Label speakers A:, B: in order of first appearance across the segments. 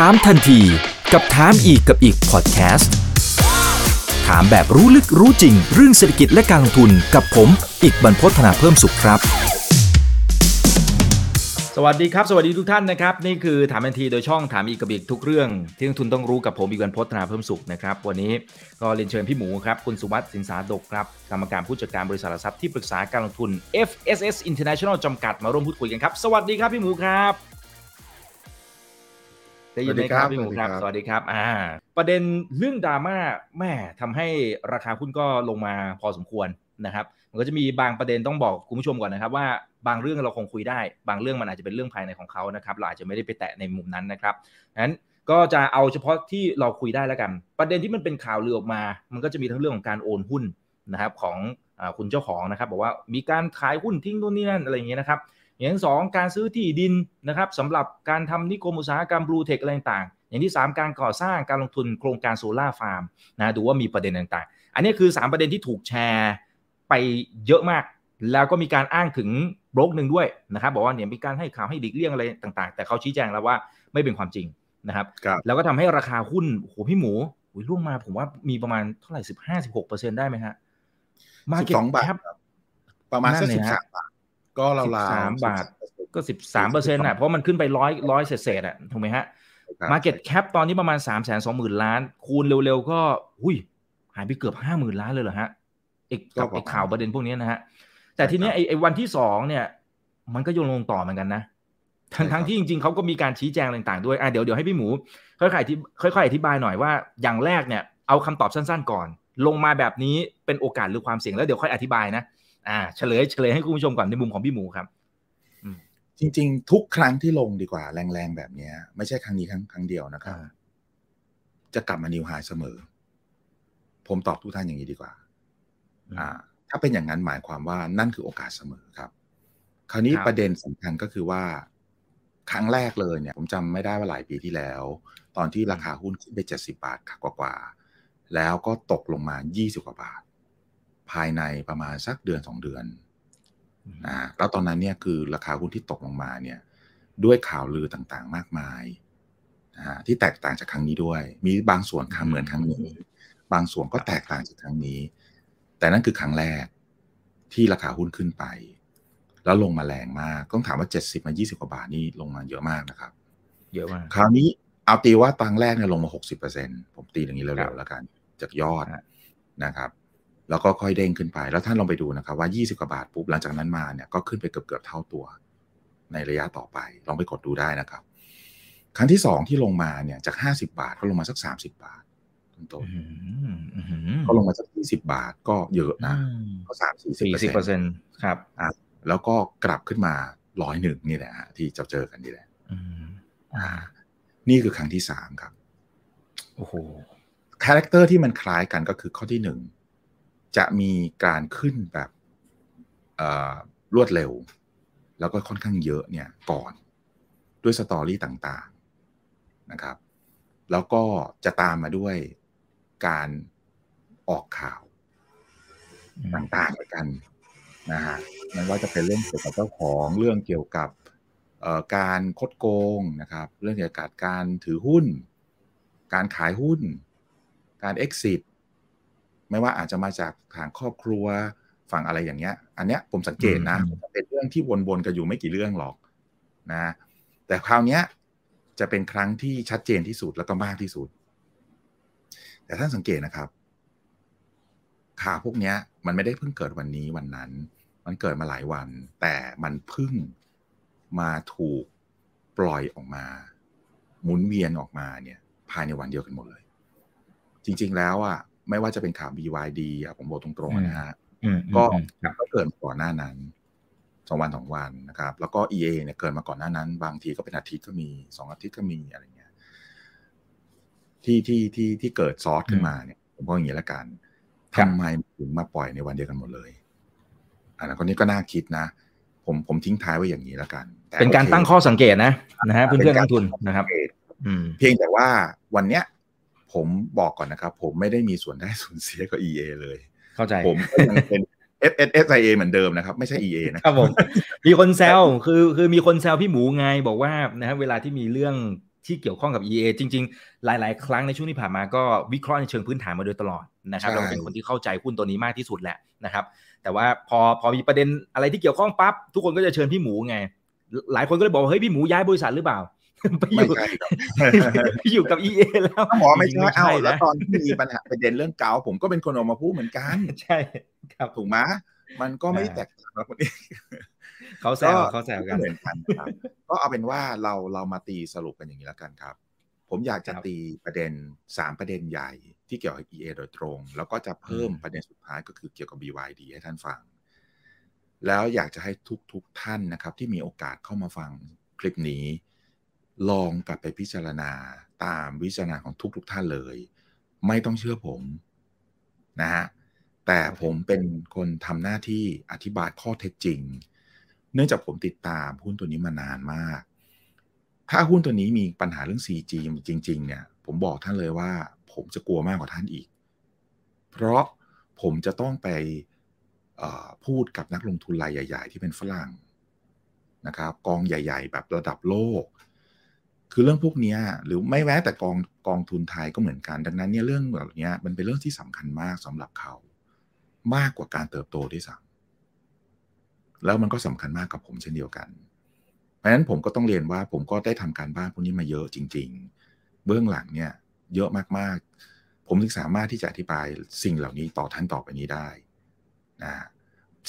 A: ถามทันทีกับถามอีกกับอีกพอดแคสต์ถามแบบรู้ลึกรู้จริง เรื่องเศรษฐกิจและการลงทุนกับผม อีกบรรพฒนาเพิ่มสุขครับ
B: สวัสดีครับ สวัสดีทุกท่านนะครับ นี่คือถามทันทีโดยช่องถามอีกกับอีกทุกเรื่องที่นักทุนต้องรู้กับผมอีกบรรพฒนาเพิ่มสุขนะครับวันนี้ก็เรียนเชิญพี่หมูครับคุณสุวัสดิ์สินสาดกครับกรรมการผู้จัดการบริษัทหลักทรัพย์ที่ปรึกษาการลงทุน FSS International จำกัดมาร่วมพูดคุยกันครับสวัสดีครับพี่หมูครับ ได้ยินไหมครับพี่หมูครับ สวัสดีครับ อ่า ประเด็นเรื่องดราม่าแม่ทำให้ราคาหุ้นก็ลงมาพอสมควรนะครับมันก็จะมีบางประเด็นต้องบอกคุณผู้ชมก่อนนะครับ ว่าบางเรื่องเราคงคุยได้ บางเรื่องมันอาจจะเป็นเรื่องภายในของเขานะครับเราอาจจะไม่ได้ไปแตะในมุมนั้นนะครับนั้นก็จะเอาเฉพาะที่เราคุยได้แล้วกัน ประเด็นที่มันเป็นข่าวลือออกมา มันก็จะมีทั้งเรื่องของการโอนหุ้นนะครับของคุณเจ้าของนะครับบอกว่ามีการขายหุ้นทิ้งนู่นนี่นั่นอะไรอย่างเงี้ยนะครับ อย่างที่สองการซื้อที่ดินนะครับสำหรับการทำนิคมอุตสาหกรรมบลูเทคอะไรต่างๆอย่างที่ 3 การก่อสร้างการลงทุนโครงการโซลาร์ฟาร์มนะดูว่ามีประเด็นต่างๆ อันนี้คือ 3 ประเด็นที่ถูกแชร์ไปเยอะมาก แล้วก็มีการอ้างถึงโบรกหนึ่งด้วยนะครับบอกว่าเนี่ยมีการให้ข่าวให้หลีกเลี่ยงอะไรต่างๆ แต่เขาชี้แจงแล้วว่าไม่เป็นความจริงนะครับครับแล้วก็ทำให้ราคาหุ้นโหพี่หมูร่วงมาผมว่ามีประมาณเท่าไหร่สิบห้าสิบหกเปอร์เซ็นได้ไหมฮะ
C: market cap ประมาณสักสิบสามบาท ก็เราลา
B: สามบาท ก็สิบสามเปอร์เซ็นต์อะ เพราะมันขึ้นไปร้อยร้อยเศษๆอะถูกไหมฮะ market cap ตอนนี้ประมาณสามแสนสองหมื่นล้าน คูณเร็วๆก็หูยหายไปเกือบห้าหมื่นล้านเลยเหรอฮะเอกกับไอ้ข่าวประเด็นพวกนี้นะฮะ แต่ทีนี้ไอ้วันที่สองเนี่ย มันก็ยังลงต่อเหมือนกันนะทั้งทั้งที่จริงๆเขาก็มีการชี้แจงต่างๆด้วยอะเดี๋ยวเดี๋ยวให้พี่หมูค่อยๆที่ค่อยๆอธิบายหน่อยว่า อย่างแรกเนี่ยเอาคำตอบสั้นๆก่อน ลงมาแบบนี้เป็นโอกาสหรือความเสี่ยงแล้วเดี๋ยวค่อยอธิบายนะ อ่าเฉลยเฉลยให้คุณผู้ชมก่อนในมุมของพี่หมูครับ
C: จริง ๆ ทุกครั้งที่ลงดีกว่า แรงๆแบบนี้ไม่ใช่ครั้งนี้ครั้งครั้งเดียวนะครับจะกลับมานิวไฮเสมอ ผมตอบทุกท่านอย่างนี้ดีกว่า อ่า ถ้าเป็นอย่างนั้นหมายความว่านั่นคือโอกาสเสมอครับ คราวนี้ประเด็นสำคัญก็คือว่า ครั้งแรกเลยเนี่ย ผมจำไม่ได้ว่าหลายปีที่แล้ว ตอนที่ราคาหุ้นขึ้นไปเจ็ดสิบาทกว่าๆแล้วก็ตกลงมายี่สิบกว่าบาท ภายในประมาณสักเดือนสองเดือนนะแล้วตอนนั้นเนี่ยคือราคาหุ้นที่ตกลงมาเนี่ยด้วยข่าวลือต่างๆมากมายนะที่แตกต่างจากครั้งนี้ด้วย มีบางส่วนคเหมือนครั้งนี้ บางส่วนก็แตกต่างจากครั้งนี้ แต่นั่นคือครั้งแรกที่ราคาหุ้นขึ้นไป แล้วลงมาแรงมากต้องถามว่าเจ็ดสิบมายี่สิบกว่าบาทนี่ลงมาเยอะมากนะครับ
B: เยอะมาก
C: คราวนี้เอาตีว่าตังแรกเนี่ยลงมาหกสิบเปอร์เซ็นผมตีอย่างนี้เร็วๆแล้วกัน จากยอดนะครับ แล้วก็ค่อยเด้งขึ้นไป แล้วท่านลองไปดูนะครับว่า 20 กว่าบาทปุ๊บหลังจากนั้นมาเนี่ยก็ขึ้นไปเกือบเกือบเท่าตัวในระยะต่อไป ลองไปกดดูได้นะครับ ครั้งที่สองที่ลงมาเนี่ยจาก 50 บาทก็ลงมาสัก 30 บาทต้นก็ลงมาสัก 20 บาทก็เยอะนะ ก็สามสี่
B: สิบเปอร์เซ็นต์ครับ
C: อ่าแล้วก็กลับขึ้นมาร้อยหนึ่งนี่แหละฮะที่จะเจอกันนี่แหละอ่า นี่คือครั้งที่สามครับ
B: โอ้โห
C: character ที่มันคล้ายกันก็คือข้อที่หนึ่ง จะมีการขึ้นแบบรวดเร็ว แล้วก็ค่อนข้างเยอะเนี่ยก่อน ด้วย story ต่างๆนะครับ แล้วก็จะตามมาด้วยการออกข่าวต่างๆเหมือนกันนะฮะไม่ว่าจะเป็นเรื่องเกี่ยวกับเจ้าของเรื่องเกี่ยวกับการคดโกงนะครับ เรื่องเกี่ยวกับการถือหุ้น การขายหุ้น การ exit ไม่ว่าอาจจะมาจากทางครอบครัวฝั่งอะไรอย่างเงี้ย อันเนี้ยผมสังเกตนะเป็นเรื่องที่วนๆกันอยู่ไม่กี่เรื่องหรอกนะ แต่คราวเนี้ยจะเป็นครั้งที่ชัดเจนที่สุดแล้วก็มากที่สุด แต่ท่านสังเกตนะครับ ข่าวพวกเนี้ย มันไม่ได้เพิ่งเกิดวันนี้วันนั้น มันเกิดมาหลายวัน แต่มันเพิ่งมาถูกปล่อยออกมา หมุนเวียนออกมาเนี่ย ภายในวันเดียวกันหมดเลย จริง ๆ แล้วอะ ไม่ว่าจะเป็นข่าว BYD อะผมบอกตรงๆนะฮะก็ก็เกิดก่อนหน้านั้นสองวันสองวันนะครับ แล้วก็ EA เนี่ยเกิดมาก่อนหน้านั้น บางทีก็เป็นอาทิตย์ก็มีสองอาทิตย์ก็มีอะไรเงี้ยที่ที่ที่ที่เกิดซอสขึ้นมาเนี่ยผมบอกอย่างนี้แล้วกันทำไมถึงมาปล่อยในวันเดียวกันหมดเลยอันนั้นคนนี้ก็น่าคิดนะ ผมผมทิ้งท้ายไว้อย่างนี้แล้วกัน
B: เป็นการตั้งข้อสังเกตนะนะฮะเพื่อนเพื่อนนักทุนนะครับ
C: เพียงแต่ว่าวันเนี้ย ผมบอกก่อนนะครับ ผมไม่ได้มีส่วนได้ส่วนเสียกับ EA เลย
B: เข้าใจ
C: ผมยังเป็น S S S I A เหมือนเดิมนะครับ ไม่ใช่ EA นะ
B: ครับผมมีคนแซวคือคือมีคนแซวพี่หมูไงบอกว่านะฮะเวลาที่มีเรื่องที่เกี่ยวข้องกับ EA จริง ๆ หลาย ๆ ครั้งในช่วงที่ผ่านมาก็วิเคราะห์ในเชิงพื้นฐานมาโดยตลอดนะครับเราเป็นคนที่เข้าใจหุ้นตัวนี้มากที่สุดแหละนะครับ แต่ว่าพอพอมีประเด็นอะไรที่เกี่ยวข้องปั๊บทุกคนก็จะเชิญพี่หมูไง หลายคนก็เลยบอกว่าเฮ้ยพี่หมูย้ายบริษัทหรือเปล่า ไปอยู่ไปอยู่กับ EA แล้ว
C: หมอไม่ใช่เอาแล้วตอนที่มีปัญหาประเด็นเรื่องเกาผมก็เป็นคนออกมาพูดเหมือนกัน
B: ใช่ ครับ
C: ถูกไหมมันก็ไม่แตกต่างกับคนนี้
B: เขาแซวเขาแซวกัน
C: เหมือนกันครับก็เอาเป็นว่าเราเรามาตีสรุปกันอย่างนี้แล้วกันครับ ผมอยากจะตีประเด็นสามประเด็นใหญ่ที่เกี่ยวกับ EA โดยตรง แล้วก็จะเพิ่มประเด็นสุดท้ายก็คือเกี่ยวกับ BYD ให้ท่านฟัง แล้วอยากจะให้ทุกๆทท่านนะครับ ที่มีโอกาสเข้ามาฟังคลิปนี้ ลองกลับไปพิจารณาตามวิจารณาของทุกๆทท่านเลย ไม่ต้องเชื่อผมนะฮะแต่ผมเป็นคนทำหน้าที่อธิบายข้อเท็จจริง เนื่องจากผมติดตามหุ้นตัวนี้มานานมาก ถ้าหุ้นตัวนี้มีปัญหาเรื่อง 4G จริง ๆ เนี่ย ผมบอกท่านเลยว่า ผมจะกลัวมากกว่าท่านอีก เพราะผมจะต้องไปพูดกับนักลงทุนรายใหญ่ ๆ ที่เป็นฝรั่งนะครับกองใหญ่ ๆ แบบระดับโลก คือเรื่องพวกนี้หรือไม่แม้แต่กองกองทุนไทยก็เหมือนกัน ดังนั้นเนี่ยเรื่องแบบนี้มันเป็นเรื่องที่สำคัญมากสำหรับเขา มากกว่าการเติบโตด้วยซ้ำแล้วมันก็สำคัญมากกับผมเช่นเดียวกัน เพราะฉะนั้นผมก็ต้องเรียนว่าผมก็ได้ทำการบ้านพวกนี้มาเยอะจริง ๆ เบื้องหลังเนี่ยเยอะมากๆ ผมถึงสามารถที่จะอธิบายสิ่งเหล่านี้ต่อท่านต่อไปนี้ได้นะ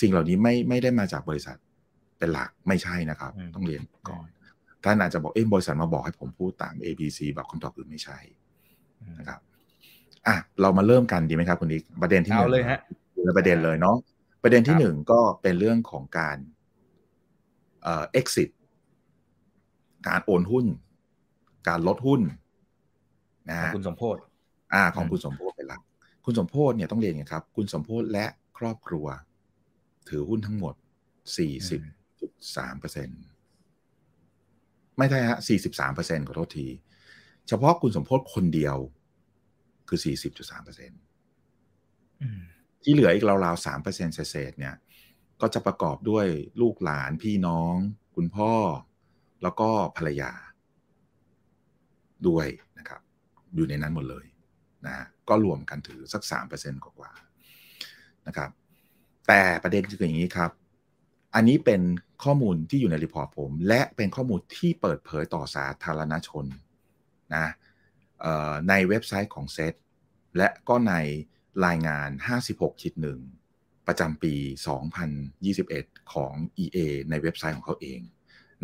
C: สิ่งเหล่านี้ไม่ไม่ได้มาจากบริษัทเป็นหลักไม่ใช่นะครับ ต้องเรียนก่อน ท่านอาจจะบอกเอ้บริษัทมาบอกให้ผมพูดตาม A B C แบบคำตอบอื่นไม่ใช่นะครับอะเรามาเริ่มกันดีไหมครับคุณดิกประเด็นที่หนึ่ง
B: เลยฮะ
C: ประเด็นเลยเนาะประเด็นที่หนึ่งก็เป็นเรื่องของการเอ่อ exit การโอนหุ้น การลดหุ้น
B: นะคุณสมโภชน์
C: อ่า ของคุณสมโภชน์เป็นหลัก คุณสมโภชน์เนี่ยต้องเรียนไงครับ คุณสมโภชน์และครอบครัว ถือหุ้นทั้งหมด40.3เปอร์เซ็น ไม่ใช่ฮะ43เปอร์เซ็นขอโทษที เฉพาะคุณสมโภชน์คนเดียวคือ 40.3เปอร์เซ็นต์ที่เหลืออีกราวๆสามเปอร์เซ็นเศษเนี่ย ก็จะประกอบด้วยลูกหลานพี่น้อง คุณพ่อ แล้วก็ภรรยา ด้วยนะครับ อยู่ในนั้นหมดเลยนะก็รวมกันถือสักสามเปอร์เซ็นต์กว่านะครับ แต่ประเด็นคืออย่างนี้ครับ อันนี้เป็นข้อมูลที่อยู่ใน report ผม และเป็นข้อมูลที่เปิดเผยต่อสาธารณชนนะในเว็บไซต์ของเซตและก็ในรายงาน 56คิดหนึ่งประจำปี 2021 ของ EA ในเว็บไซต์ของเขาเอง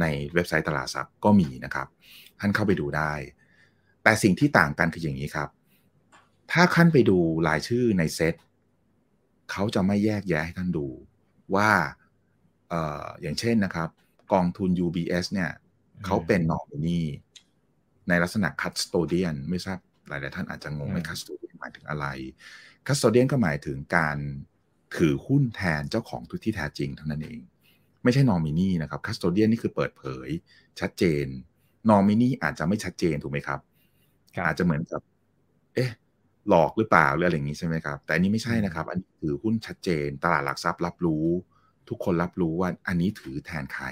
C: ในเว็บไซต์ตลาดทรัพย์ก็มีนะครับ ท่านเข้าไปดูได้ แต่สิ่งที่ต่างกันคืออย่างนี้ครับ ถ้าขั้นไปดูรายชื่อในเซตเขาจะไม่แยกแยะให้ท่านดูว่า อออย่างเช่นนะครับ กองทุน UBS เนี่ยเขาเป็นนอมินีในลักษณะ custodian ไม่ทราบหลายๆท่านอาจจะงงว่า custodian หมายถึงอะไร custodian ก็หมายถึงการถือหุ้นแทนเจ้าของหุ้นที่แท้จริงเท่านั้นเอง ไม่ใช่นอมินีนะครับ custodian นี่คือเปิดเผย ชัดเจนนอมินีอาจจะไม่ชัดเจนถูกไหมครับ อาจจะเหมือนกับ เอ๊ะ หลอกหรือเปล่าหรืออะไรอย่างนี้ใช่ไหมครับ แต่อันนี้ไม่ใช่นะครับ อันนี้ถือหุ้นชัดเจน ตลาดหลักทรัพย์รับรู้ ทุกคนรับรู้ว่าอันนี้ถือแทนใคร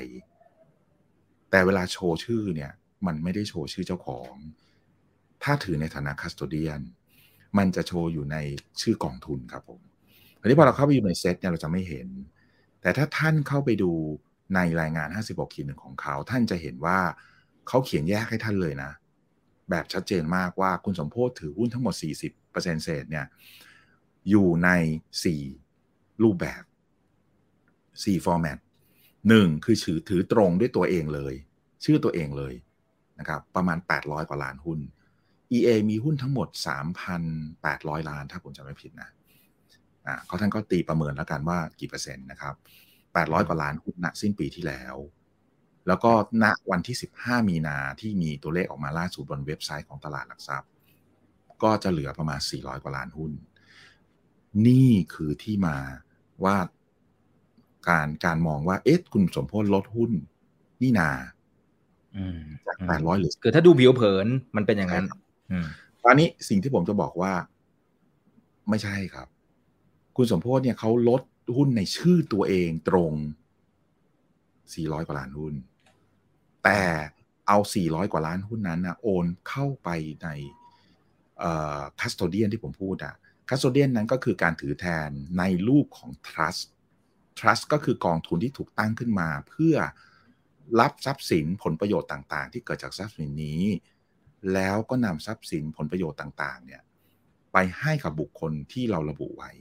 C: แต่เวลาโชว์ชื่อเนี่ย มันไม่ได้โชว์ชื่อเจ้าของ ถ้าถือในฐานะคัสโตเดียน มันจะโชว์อยู่ในชื่อกองทุนครับผมอันนี้พอเราเข้าไปอยู่ในเซตเนี่ยเราจะไม่เห็น แต่ถ้าท่านเข้าไปดูในรายงาน 56ขีดหนึ่งของเขา ท่านจะเห็นว่าเขาเขียนแยกให้ท่านเลยนะ แบบชัดเจนมากว่าคุณสมโพศถือหุ้นทั้งหมด 40%เศษเนี่ย อยู่ใน 4 รูปแบบ 4 format หนึ่งคือถือถือตรงด้วยตัวเองเลย ชื่อตัวเองเลยนะครับประมาณ 800 กว่าล้านหุ้น EA มีหุ้นทั้งหมด 3,800 ล้านถ้าผมจำไม่ผิดนะอ่าเขาท่านก็ตีประเมินแล้วกันว่ากี่เปอร์เซ็นต์นะครับ 800 กว่าล้านหุ้นณสิ้นปีที่แล้ว แล้วก็ณวันที่ 15 มีนาที่มีตัวเลขออกมาล่าสุดบนเว็บไซต์ของตลาดหลักทรัพย์ ก็จะเหลือประมาณ 400 กว่าล้านหุ้น นี่คือที่มาว่า การการมองว่าเอ๊ะคุณสมพลลดหุ้นนี่นาจาก800หรือ
B: คือถ้าดูผิวเผินมันเป็นอย่างนั้น
C: ตอนนี้สิ่งที่ผมจะบอกว่า ไม่ใช่ครับ คุณสมโพศเนี่ยเขาลดหุ้นในชื่อตัวเองตรง400กว่าล้านหุ้น แต่เอา400กว่าล้านหุ้นนั้นนะโอนเข้าไปในคัสโตเดียนที่ผมพูดอะคัสโตเดียนนั้นก็คือการถือแทนในรูปของ trust trust ก็คือกองทุนที่ถูกตั้งขึ้นมาเพื่อรับทรัพย์สินผลประโยชน์ต่างๆ ที่เกิดจากทรัพย์สินนี้ แล้วก็นำทรัพย์สินผลประโยชน์ต่างๆ เนี่ยไปให้กับบุคคลที่เราระบุไว้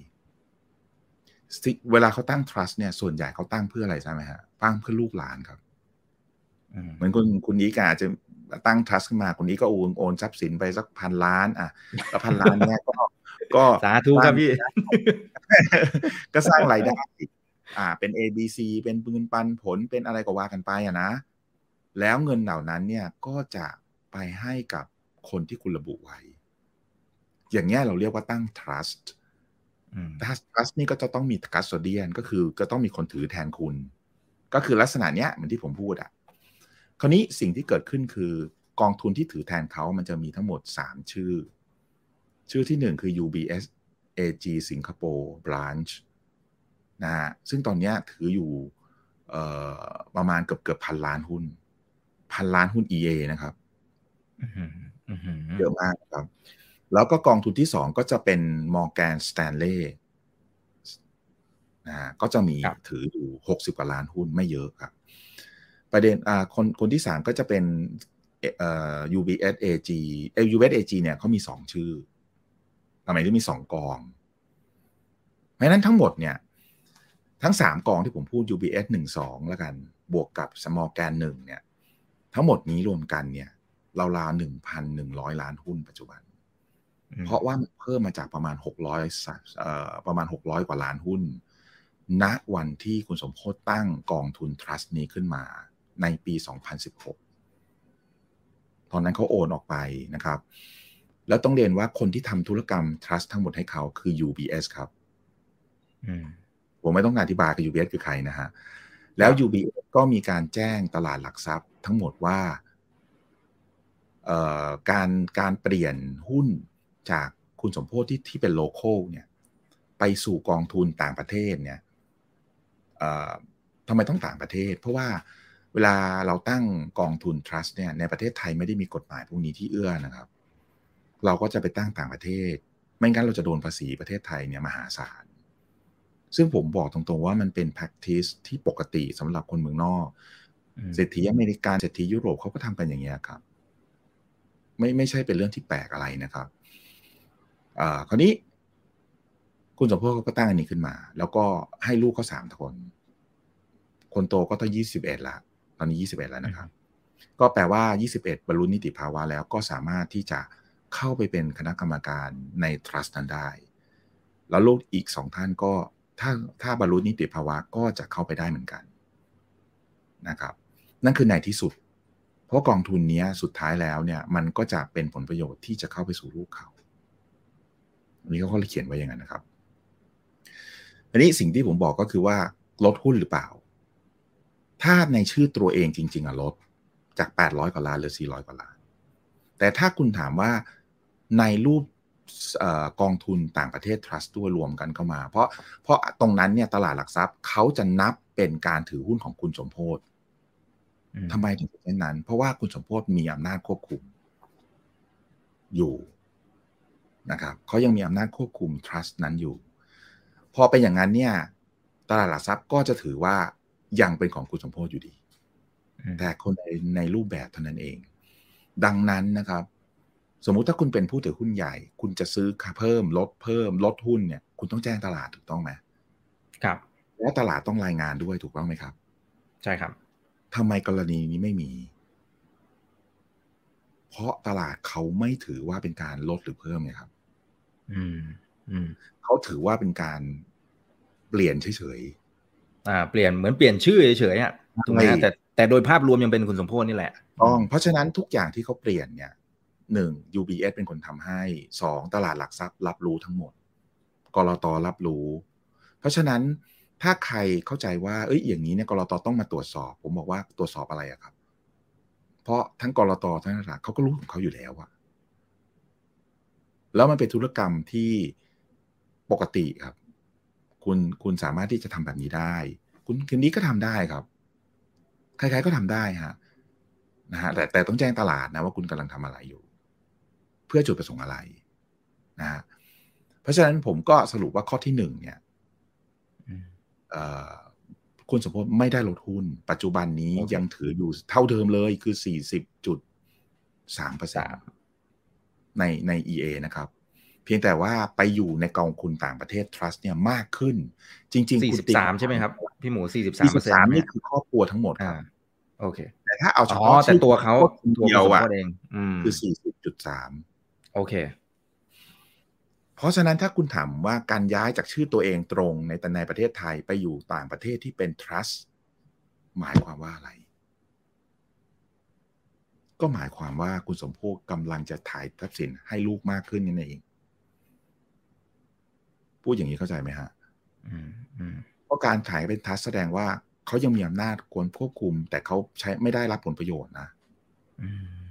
C: เวลาเขาตั้ง trust เนี่ย ส่วนใหญ่เขาตั้งเพื่ออะไรใช่ไหมฮะตั้งเพื่อลูกหลานครับเหมือนคุณคุณนี้ก็อาจจะตั้ง trust ขึ้นมาคนนี้ก็โอนโอนทรัพย์สินไปสักพันล้าน อะแล้วพันล้านเนี่ยก็ก็
B: สาธุครับพี่
C: ก็สร้างรายได้ อ่า เป็น A B C เป็นปืนปันผลเป็นอะไรก็ว่ากันไปอะนะ แล้วเงินเหล่านั้นเนี่ยก็จะไปให้กับคนที่คุณระบุไว้ อย่างเงี้ยเราเรียกว่าตั้ง trust trust นี่ก็จะต้องมี custodian ก็คือก็ต้องมีคนถือแทนคุณ ก็คือลักษณะเนี้ยเหมือนที่ผมพูดอะ คราวนี้สิ่งที่เกิดขึ้นคือกองทุนที่ถือแทนเขามันจะมีทั้งหมด 3 ชื่อ ชื่อที่ 1 คือ UBS AG สิงคโปร์ branch นะฮะซึ่งตอนนี้ถืออยู่ประมาณเกือบเกือบพันล้านหุ้น พันล้านหุ้น EA นะครับเยอะมากครับ แล้วก็กองทุนที่สองก็จะเป็น Morgan Stanley นะฮะก็จะมีถืออยู่หกสิบกว่าล้านหุ้นไม่เยอะครับ ประเด็นอ่าคนคนที่สามก็จะเป็นเอ่อ UBS AG เอ่อ UBS AG เนี่ยเขามีสองชื่อทำไมที่มีสองกองเพราะนั้นทั้งหมดเนี่ย ทั้งสามกองที่ผมพูด UBS หนึ่งสองแล้วกัน บวกกับ small can หนึ่งเนี่ย ทั้งหมดนี้รวมกันเนี่ยราวๆหนึ่งพันหนึ่งร้อยล้านหุ้นปัจจุบัน เพราะว่าเพิ่มมาจากประมาณหกร้อยเอ่อประมาณหกร้อยกว่าล้านหุ้น ณวันที่คุณสมโพศตั้งกองทุน trust นี้ขึ้นมาในปี 2016 ตอนนั้นเขาโอนออกไปนะครับ แล้วต้องเรียนว่าคนที่ทำธุรกรรม trust ทั้งหมดให้เขาคือ UBS ครับ ผมไม่ต้องการอธิบายกับ UBS คือใครนะฮะ แล้ว UBS ก็มีการแจ้งตลาดหลักทรัพย์ทั้งหมดว่าการการเปลี่ยนหุ้นจากคุณสมโพธิที่ที่เป็นโลเคอลเนี่ย ไปสู่กองทุนต่างประเทศเนี่ยทำไมต้องต่างประเทศ เพราะว่าเวลาเราตั้งกองทุน trust เนี่ยในประเทศไทยไม่ได้มีกฎหมายพวกนี้ที่เอื้อนะครับ เราก็จะไปตั้งต่างประเทศ ไม่งั้นเราจะโดนภาษีประเทศไทยเนี่ยมหาศาล ซึ่งผมบอกตรงๆว่ามันเป็น practice ที่ปกติสำหรับคนเมืองนอกเศรษฐีอเมริกันเศรษฐียุโรปเขาก็ทำกันอย่างเงี้ยครับ ไม่ไม่ใช่เป็นเรื่องที่แปลกอะไรนะครับอ่าคราวนี้ คุณสมพศ์ก็ตั้งอันนี้ขึ้นมา แล้วก็ให้ลูกเขาสามคน คนโตก็ต้องยี่สิบเอ็ดละตอนนี้21แล้วนะครับ ก็แปลว่า21บรรลุนิติภาวะแล้วก็สามารถที่จะเข้าไปเป็นคณะกรรมการใน trust นั้นได้ แล้วลูกอีกสองท่านก็ ถ้าถ้าบรรลุนิติภาวะก็จะเข้าไปได้เหมือนกันนะครับ นั่นคือในที่สุด เพราะกองทุนนี้สุดท้ายแล้วเนี่ย มันก็จะเป็นผลประโยชน์ที่จะเข้าไปสู่ลูกเขาอันนี้เขาก็เขียนไว้อย่างนั้นนะครับ อันนี้สิ่งที่ผมบอกก็คือว่าลดหุ้นหรือเปล่า ถ้าในชื่อตัวเองจริง ๆอะลดจาก 800 กว่าล้านเหลือ 400 กว่าล้าน แต่ถ้าคุณถามว่าในรูป กองทุนต่างประเทศ trust ด้วยรวมกันเข้ามา เพราะเพราะตรงนั้นเนี่ยตลาดหลักทรัพย์เขาจะนับเป็นการถือหุ้นของคุณสมโพศทำไมถึงเป็นเช่นนั้น เพราะว่าคุณสมโพศมีอำนาจควบคุม อยู่นะครับเขายังมีอำนาจควบคุม trust นั้นอยู่ พอเป็นอย่างนั้นเนี่ย ตลาดหลักทรัพย์ก็จะถือว่ายังเป็นของคุณสมโพธิอยู่ดี แต่คนในในรูปแบบเท่านั้นเอง ดังนั้นนะครับ สมมุติถ้าคุณเป็นผู้ถือหุ้นใหญ่ คุณจะซื้อเพิ่ม ลดเพิ่ม ลดหุ้นเนี่ย คุณต้องแจ้งตลาดถูกต้องไหม
B: ครับ
C: แล้วตลาดต้องรายงานด้วยถูกต้องไหมครับ
B: ใช่ครับ
C: ทำไมกรณีนี้ไม่มี เพราะตลาดเขาไม่ถือว่าเป็นการลดหรือเพิ่มไงครับ
B: อืม อืม
C: เขาถือว่าเป็นการเปลี่ยนเฉย
B: อ่า เปลี่ยนเหมือนเปลี่ยนชื่อเฉยๆอะถูกไหมแต่แต่โดยภาพรวมยังเป็นคุณสมโพธนี่แหละ
C: ต้องเพราะฉะนั้นทุกอย่างที่เขาเปลี่ยนเนี่ย หนึ่ง UBS เป็นคนทำให้สองตลาดหลักทรัพย์รับรู้ทั้งหมดกรอตรับรู้ เพราะฉะนั้นถ้าใครเข้าใจว่าเอ้ยอย่างนี้เนี่ยกรอตต้องมาตรวจสอบ ผมบอกว่าตรวจสอบอะไรอะครับ เพราะทั้งกรอตทั้งตลาดเขาก็รู้ของเขาอยู่แล้วอะแล้วมันเป็นธุรกรรมที่ปกติครับ คุณคุณสามารถที่จะทำแบบนี้ได้ คุณคืนนี้ก็ทำได้ครับ ใครๆก็ทำได้ฮะนะฮะแต่แต่ต้องแจ้งตลาดนะว่าคุณกำลังทำอะไรอยู่ เพื่อจุดประสงค์อะไรนะฮะเพราะฉะนั้นผมก็สรุปว่าข้อที่หนึ่งเนี่ยคุณสมพศ์ไม่ได้ลดหุ้น ปัจจุบันนี้ยังถืออยู่เท่าเดิมเลยคือสี่สิบจุดสามเปอร์เซ็นต์ในใน EA นะครับ เพียงแต่ว่าไปอยู่ในกองทุนต่างประเทศ trust เนี่ยมากขึ้น จริง
B: ๆสี่สิบสามใช่ไหมครับ พี่หมูสี่สิบสาม
C: เปอร์เซ็นต์นี่คือครอบครัวทั้งหมดครับ
B: โอเค
C: แต่ถ้าเอาเฉพาะ
B: แต่ตัวเขา
C: ตัวเดียวอะคือสี่สิบจุดสาม
B: โอเค
C: เพราะฉะนั้นถ้าคุณถามว่าการย้ายจากชื่อตัวเองตรงในแต่ในประเทศไทยไปอยู่ต่างประเทศที่เป็น trust หมายความว่าอะไร ก็หมายความว่าคุณสมพงศ์กำลังจะถ่ายทรัพย์สินให้ลูกมากขึ้นนั่นเอง พูดอย่างนี้เข้าใจไหมฮะเพราะการถ่ายเป็นทัสแสดงว่าเขายังมีอำนาจควรควบคุม แต่เขาใช้ไม่ได้รับผลประโยชน์นะ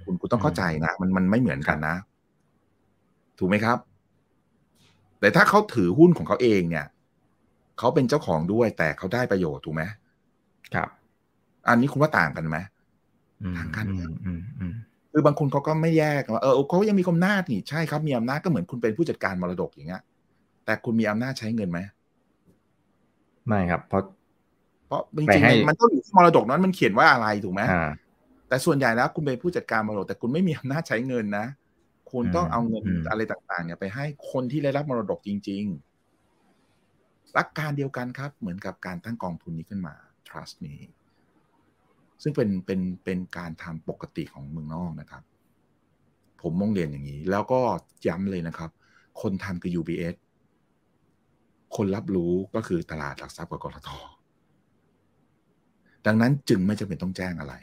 C: คุณคุณต้องเข้าใจนะมันมันไม่เหมือนกันนะ ถูกไหมครับ แต่ถ้าเขาถือหุ้นของเขาเองเนี่ยเขาเป็นเจ้าของด้วย แต่เขาได้ประโยชน์ถูกไหม
B: ครับ
C: อันนี้คุณว่าต่างกันไหมต่างกันคือบางคนเขาก็ไม่แยกว่าเออเขายังมีอำนาจนี่ใช่ครับมีอำนาจก็เหมือนคุณเป็นผู้จัดการมรดกอย่างเงี้ย แต่คุณมีอำนาจใช้เงินไหม
B: ไม่ครับ เพราะ
C: เพราะจริงๆมันต้องอยู่ที่มรดกนั้นมันเขียนว่าอะไรถูกไหมแต่ส่วนใหญ่แล้วคุณเป็นผู้จัดการมรดกแต่คุณไม่มีอำนาจใช้เงินนะ คุณต้องเอาเงินอะไรต่างๆ เนี่ยไปให้คนที่ได้รับมรดกจริง ๆ หลักการเดียวกันครับ เหมือนกับการตั้งกองทุนนี้ขึ้นมา trust นี้ ซึ่งเป็นเป็นเป็นการทำปกติของเมืองนอกนะครับ ผมมองเรียนอย่างนี้ แล้วก็ย้ำเลยนะครับ คนทำคือ UBS คนรับรู้ก็คือตลาดหลักทรัพย์กับกรทดังนั้นจึงไม่จำเป็นต้องแจ้งอะไร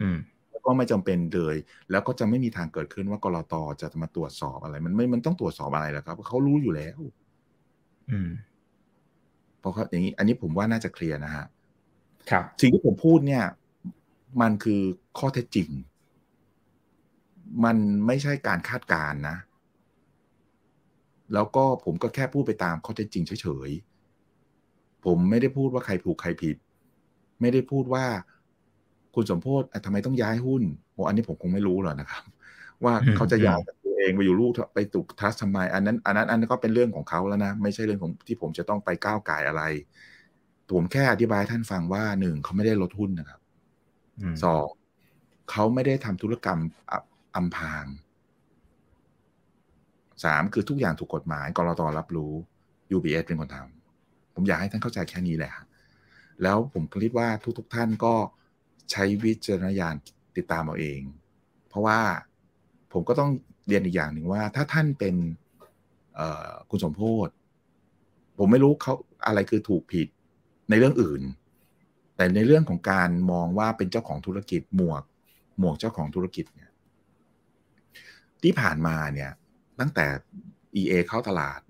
B: อืม
C: แล้ว ก็ไม่จำเป็นเลย แล้วก็จะไม่มีทางเกิดขึ้นว่ากรตจะมาตรวจสอบอะไร มันไม่มันต้องตรวจสอบอะไรแล้วครับเขารู้อยู่แล้ว
B: อืม
C: เพราะเขาอย่างนี้ อันนี้ผมว่าน่าจะเคลียร์นะฮะ
B: ครับ
C: สิ่งที่ผมพูดเนี่ย มันคือข้อเท็จจริง มันไม่ใช่การคาดการณ์นะ แล้วก็ผมก็แค่พูดไปตามข้อเท็จจริงเฉยๆผมไม่ได้พูดว่าใครถูกใครผิด ไม่ได้พูดว่า คุณสมโพศทำไมต้องย้ายหุ้นโอ้อันนี้ผมคงไม่รู้หรอกนะครับ ว่าเขาจะย้ายตัวเองไปอยู่ลูกไปตุกทัสทำไมอันนั้น อันนั้นอันนั้นก็เป็นเรื่องของเขาแล้วนะ ไม่ใช่เรื่องของที่ผมจะต้องไปก้าวไก่อะไร ผมแค่อธิบายท่านฟังว่าหนึ่งเขาไม่ได้ลดหุ้นนะครับสองเขาไม่ได้ทำธุรกรรมอำพางสามคือทุกอย่างถูกกฎหมายกรตรับรู้ UBS เป็นคนทำผมอยากให้ท่านเข้าใจแค่นี้แหละ แล้วผมคิดว่าทุกๆทท่านก็ ใช้วิจารณญาณติดตามเอาเอง เพราะว่าผมก็ต้องเรียนอีกอย่างหนึ่งว่า ถ้าท่านเป็นคุณสมโพธผมไม่รู้เขาอะไรคือถูกผิดในเรื่องอื่น แต่ในเรื่องของการมองว่าเป็นเจ้าของธุรกิจหมวก หมวกเจ้าของธุรกิจเนี่ยที่ผ่านมาเนี่ยตั้งแต่ EA เข้าตลาด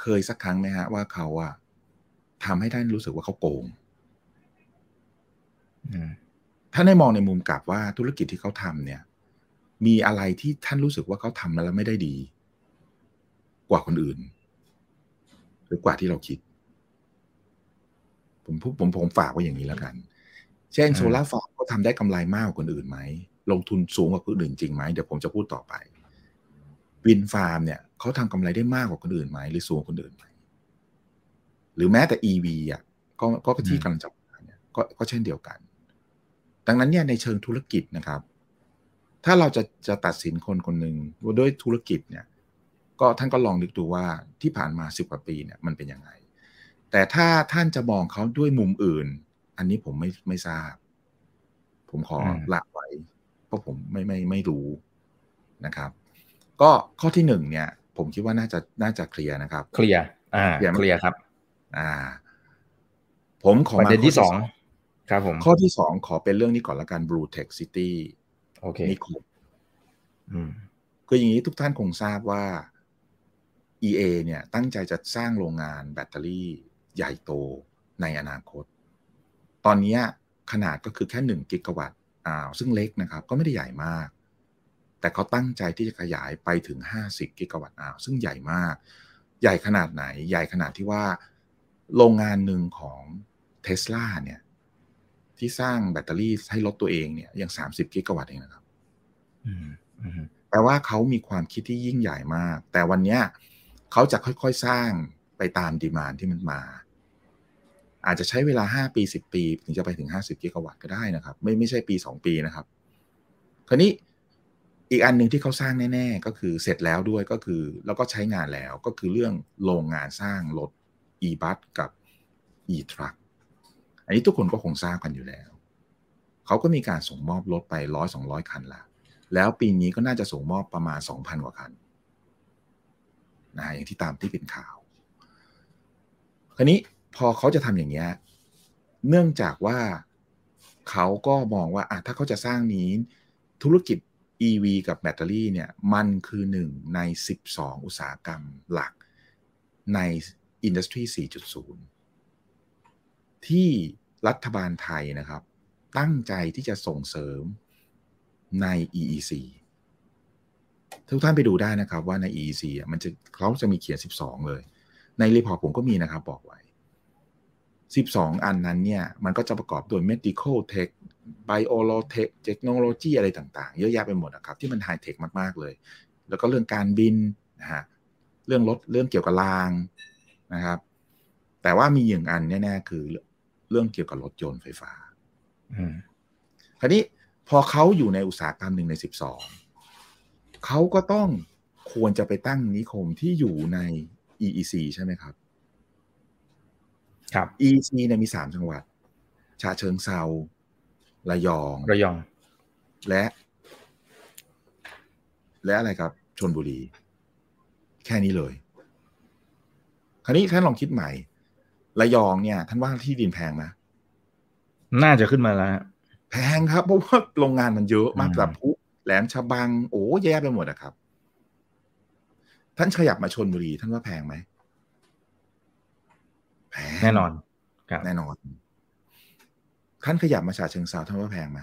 C: เคยสักครั้งไหมฮะว่าเขาอะทำให้ท่านรู้สึกว่าเขาโกง ท่านได้มองในมุมกลับว่าธุรกิจที่เขาทำเนี่ย มีอะไรที่ท่านรู้สึกว่าเขาทำแล้วไม่ได้ดี กว่าคนอื่น หรือกว่าที่เราคิด ผมพูดผมผมฝากไว้อย่างนี้แล้วกัน เช่นโซลาร์ฟาร์มเขาทำได้กำไรมากกว่าคนอื่นไหมลงทุนสูงกว่าคนอื่นจริงไหมเดี๋ยวผมจะพูดต่อไปวินฟาร์มเนี่ยเขาทำกำไรได้มากกว่าคนอื่นไหมหรือสูงกว่าคนอื่นไหมหรือแม้แต่ EV อะก็ก็ที่กำลังจะเนี่ยก็ก็เช่นเดียวกัน ดังนั้นเนี่ยในเชิงธุรกิจนะครับ ถ้าเราจะจะตัดสินคนคนหนึ่งว่าด้วยธุรกิจเนี่ย ก็ท่านก็ลองนึกดูว่าที่ผ่านมาสิบกว่าปีเนี่ยมันเป็นยังไง แต่ถ้าท่านจะมองเขาด้วยมุมอื่น อันนี้ผมไม่ไม่ทราบ ผมขอละไว้เพราะผมไม่ไม่ไม่รู้นะครับ ก็ข้อที่หนึ่งเนี่ย ผมคิดว่าน่าจะน่าจะเคลียร์นะครับ
B: เคลียร์อ่าเคลียร์ครับ
C: อ่า ผมขอ
B: มาประเด็นที่สอง ครับผม
C: ข้อที่สองขอเป็นเรื่องนี้ก่อนละกัน Blue Tech City
B: โอเค
C: นิคมคืออย่างนี้ทุกท่านคงทราบว่า EA เนี่ยตั้งใจจะสร้างโรงงานแบตเตอรี่ใหญ่โตในอนาคต ตอนนี้ขนาดก็คือแค่หนึ่งกิกะวัตต์อ้าวซึ่งเล็กนะครับ ก็ไม่ได้ใหญ่มาก แต่เขาตั้งใจที่จะขยายไปถึง 50กิกะวัตต์อ้าวซึ่งใหญ่มาก ใหญ่ขนาดไหน ใหญ่ขนาดที่ว่า โรงงานหนึ่งของเทสลาเนี่ย ที่สร้างแบตเตอรี่ให้รถตัวเองเนี่ยยังสามสิบกิกะวัตต์เองนะครับแปลว่าเขามีความคิดที่ยิ่งใหญ่มาก แต่วันนี้เขาจะค่อยๆสร้างไปตามดีมานที่มันมา อาจจะใช้เวลาห้าปีสิบปี ถึงจะไปถึงห้าสิบกิกะวัตต์ก็ได้นะครับ ไม่ไม่ใช่ปีสองปีนะครับ คราวนี้อีกอันหนึ่งที่เขาสร้างแน่ ๆ ก็คือเสร็จแล้วด้วยก็คือ แล้วก็ใช้งานแล้วก็คือเรื่องโรงงานสร้างรถ e-bus กับ e-truck อันนี้ทุกคนก็คงทราบกันอยู่แล้ว เขาก็มีการส่งมอบรถไปร้อยสองร้อยคันละ แล้วปีนี้ก็น่าจะส่งมอบประมาณสองพันกว่าคันนะอย่างที่ตามที่เป็นข่าว คราวนี้พอเขาจะทำอย่างนี้ย เนื่องจากว่าเขาก็มองว่าอะถ้าเขาจะสร้างนี้ ธุรกิจ EV กับแบตเตอรี่เนี่ย มันคือหนึ่งใน 12 อุตสาหกรรมหลักในอินดัสทรี4.0 ที่ รัฐบาลไทยนะครับ ตั้งใจที่จะส่งเสริมใน EEC ทุกท่านไปดูได้นะครับว่าใน EEC มันจะเขาจะมีเขียน 12 เลย ใน report ผมก็มีนะครับบอกไว้ 12 อันนั้นเนี่ย มันก็จะประกอบด้วย medical tech biotech technology อะไรต่างๆ เยอะแยะไปหมดนะครับ ที่มันไฮเทคมาก ๆ เลย แล้วก็เรื่องการบินนะฮะเรื่องรถเรื่องเกี่ยวกับรางนะครับ แต่ว่ามีอย่างอันแน่ๆคือ เรื่องเกี่ยวกับรถยนต์ไฟฟ้าคราวนี้พอเขาอยู่ในอุตสาหกรรมหนึ่งในสิบสองเขาก็ต้องควรจะไปตั้งนิคมที่อยู่ใน EEC ใช่ไหมครับ
B: ครับ
C: EEC เนี่ยมีสามจังหวัด ชาเชิงเซาระยอง
B: ระยอง
C: และ และอะไรครับ ชนบุรี แค่นี้เลย คราวนี้ท่านลองคิดใหม่ ระยองเนี่ยท่านว่าที่ดินแพงไหม
B: น่าจะขึ้นมาแล้ว
C: แพงครับ เพราะว่าโรงงานมันเยอะมากแบบพุแหลมฉบัง โอ้แย่ไปหมดอะครับ ท่านขยับมาชนบุรีท่านว่าแพงไหมแพง
B: แน่นอนครับ
C: แน่นอน ท่านขยับมาฉาเชิงเซาท่านว่าแพงไหม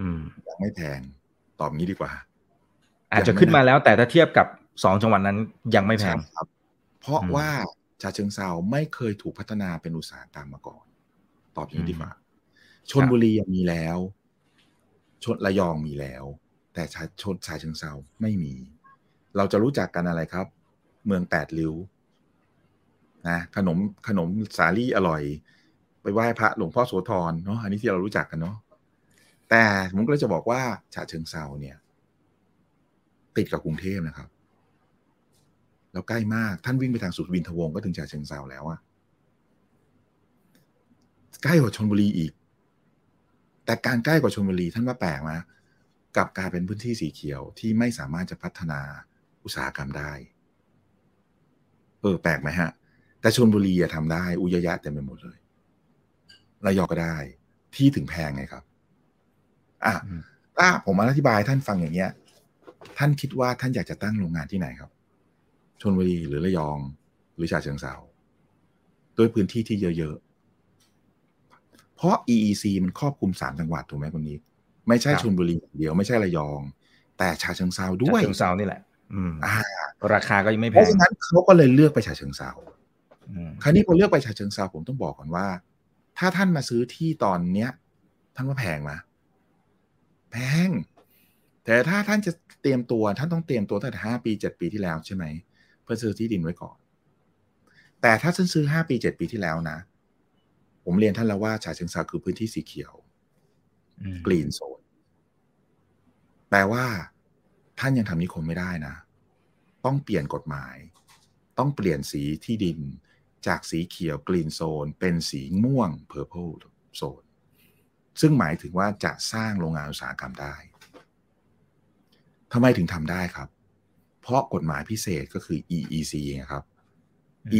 B: อืม
C: ยังไม่แพงตอบงี้ดีกว่า
B: อาจจะขึ้นมาแล้วแต่ถ้าเทียบกับสองจังหวัดนั้นยังไม่แพง
C: ใช่ครับ เพราะ
B: อืม
C: ว่า ชาเชิงเซาไม่เคยถูกพัฒนาเป็นอุตสาหกรรมมาก่อน ตอบอย่างนี้ดีกว่าชนบุรียังมีแล้ว ชนระยองมีแล้ว แต่ชาชนชาเชิงเซาไม่มี เราจะรู้จักกันอะไรครับ เมืองแปดริ้วนะขนมขนมสาลี่อร่อย ไปไหว้พระหลวงพ่อโสธรเนาะอันนี้ที่เรารู้จักกันเนาะแต่ผมก็เลยจะบอกว่าฉะเชิงเซาเนี่ย ติดกับกรุงเทพนะครับ แล้วใกล้มากท่านวิ่งไปทางสุวินทวงศ์ก็ถึงฉะเชิงเซาแล้วอะใกล้กว่าชนบุรีอีก แต่การใกล้กว่าชนบุรีท่านว่าแปลกไหมกลับกลายเป็นพื้นที่สีเขียวที่ไม่สามารถจะพัฒนาอุตสาหกรรมได้ เออ แปลกไหมฮะ แต่ชนบุรีอะทำได้ อุยยะเต็มไปหมดเลยระยองก็ได้ ที่ถึงแพงไงครับ อะ
B: อืม
C: ถ้าผมมาอธิบายท่านฟังอย่างเงี้ย ท่านคิดว่าท่านอยากจะตั้งโรงงานที่ไหนครับ ชนบุรีหรือระยอง หรือฉะเชิงเซาด้วยพื้นที่ที่เยอะๆ เพราะ EEC มันครอบคลุมสามจังหวัดถูกไหมคนนี้ ไม่ใช่
B: ครับ
C: ชนบุรีอย่างเดียวไม่ใช่ระยอง แต่ฉะเชิงเซาด้
B: ด้
C: ว
B: วยยเชิงเซานี่แหละ อืม
C: อ่า
B: ราคาก็ยังไม่
C: เพ
B: แพ
C: ราะ
B: ง
C: ฉะนั้นเขาก็เลยเลือกไปฉะเชิงเซา
B: อืม
C: คราวนี้พอเลือกไปฉะเชิงเซาผมต้องบอกก่อนว่า ถ้าท่านมาซื้อที่ตอนเนี้ย ท่านว่าแพงไหมแพงแต่ถ้าท่านจะเตรียมตัวท่านต้องเตรียมตัวตั้งแต่ห้าปีเจ็ดปีที่แล้วใช่ไหม เพื่อซื้อที่ดินไว้ก่อน แต่ถ้าท่านซื้อห้าปีเจ็ดปีที่แล้วนะ ผมเรียนท่านแล้วว่าฉะเชิงเซาคือพื้นที่สีเขียว
B: อืม
C: green zone แปลว่าท่านยังทำนิคมไม่ได้นะ ต้องเปลี่ยนกฎหมาย ต้องเปลี่ยนสีที่ดินจากสีเขียว green zone เป็นสีม่วง purple zone ซึ่งหมายถึงว่าจะสร้างโรงงานอุตสาหกรรมได้ทำไมถึงทำได้ครับ เพราะกฎหมายพิเศษก็คือ EEC ไงครับ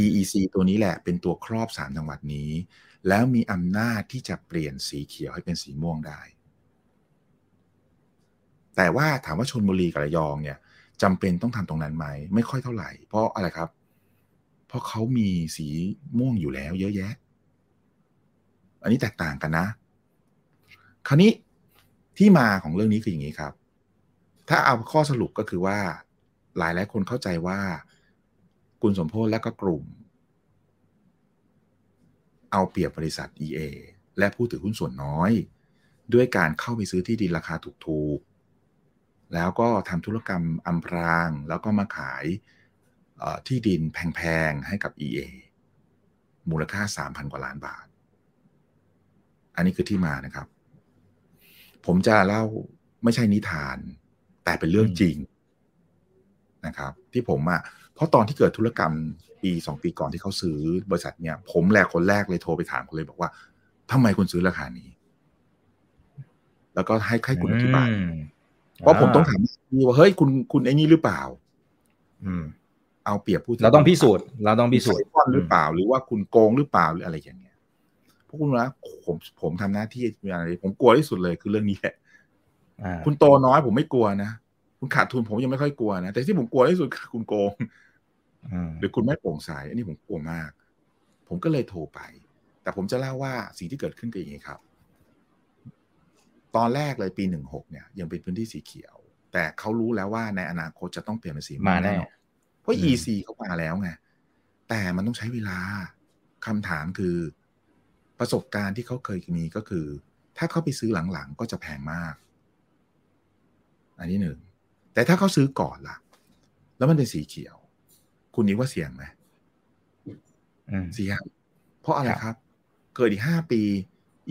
C: EEC ตัวนี้แหละเป็นตัวครอบสามจังหวัดนี้ แล้วมีอำนาจที่จะเปลี่ยนสีเขียวให้เป็นสีม่วงได้ แต่ว่าถามว่าชนบุรีกับระยองเนี่ยจำเป็นต้องทำตรงนั้นไหม ไม่ค่อยเท่าไหร่ เพราะอะไรครับ เพราะเขามีสีม่วงอยู่แล้วเยอะแยะ อันนี้แตกต่างกันนะ คราวนี้ที่มาของเรื่องนี้คืออย่างนี้ครับ ถ้าเอาข้อสรุปก็คือว่า หลายหลายคนเข้าใจว่าคุณสมโพศและก็กลุ่ม เอาเปรียบบริษัท EA และผู้ถือหุ้นส่วนน้อย ด้วยการเข้าไปซื้อที่ดินราคาถูกๆ แล้วก็ทำธุรกรรมอำพราง แล้วก็มาขายที่ดินแพงๆ ให้กับ EA มูลค่า 3,000 กว่าล้านบาท อันนี้คือที่มานะครับ ผมจะเล่าไม่ใช่นิทาน แต่เป็นเรื่องจริง นะครับ ที่ผมอะ่ะเพราะตอนที่เกิดธุรกรรมปีสองปีก่อนที่เขาซื้อบริษัทเนี่ย ผมแหละคนแรกเลยโทรไปถามเขาเลยบอกว่าทำไมคุณซื้อราคานี้ แล้วก็ให้ให้คุณอธิบายเพราะผมต้องถามว่าเฮ้ยคุณคุณไอ้นี่หรือเปล่า
B: อืม
C: เอาเปรียบผู้
B: เราต้องพิสูจน์เราต้องพิสูจน์
C: หรือเปล่า หรือว่าคุณโกงหรือเปล่าหรืออะไรอย่างเงี้ยพวกคุณนะผมผมทำหน้าที่อะไรผมกลัวที่สุดเลยคือเรื่องนี้แหละคุณโตน้อยผมไม่กลัวนะ คุณขาดทุนผมยังไม่ค่อยกลัวนะ แต่ที่ผมกลัวที่สุดคือคุณโกงหรือคุณไม่โปร่งใสอันนี้ผมกลัวมาก ผมก็เลยโทรไป แต่ผมจะเล่าว่าสิ่งที่เกิดขึ้นเป็นอย่างนี้ครับ ตอนแรกเลยปีหนึ่งหกเนี่ย ยังเป็นพื้นที่สีเขียว แต่เขารู้แล้วว่าในอนาคตจะต้องเปลี่ยนเป็นสี
B: มาแน่
C: เพราะ EC เขามาแล้วไงแต่มันต้องใช้เวลาคำถามคือประสบการณ์ที่เขาเคยมีก็คือ ถ้าเขาไปซื้อหลังๆก็จะแพงมาก อันนี้หนึ่ง แต่ถ้าเขาซื้อก่อนล่ะ แล้วมันเป็นสีเขียว คุณนึกว่าเสี่ยงไหมเสี่ยง เพราะอะไรครับ เกิดอีกห้าปี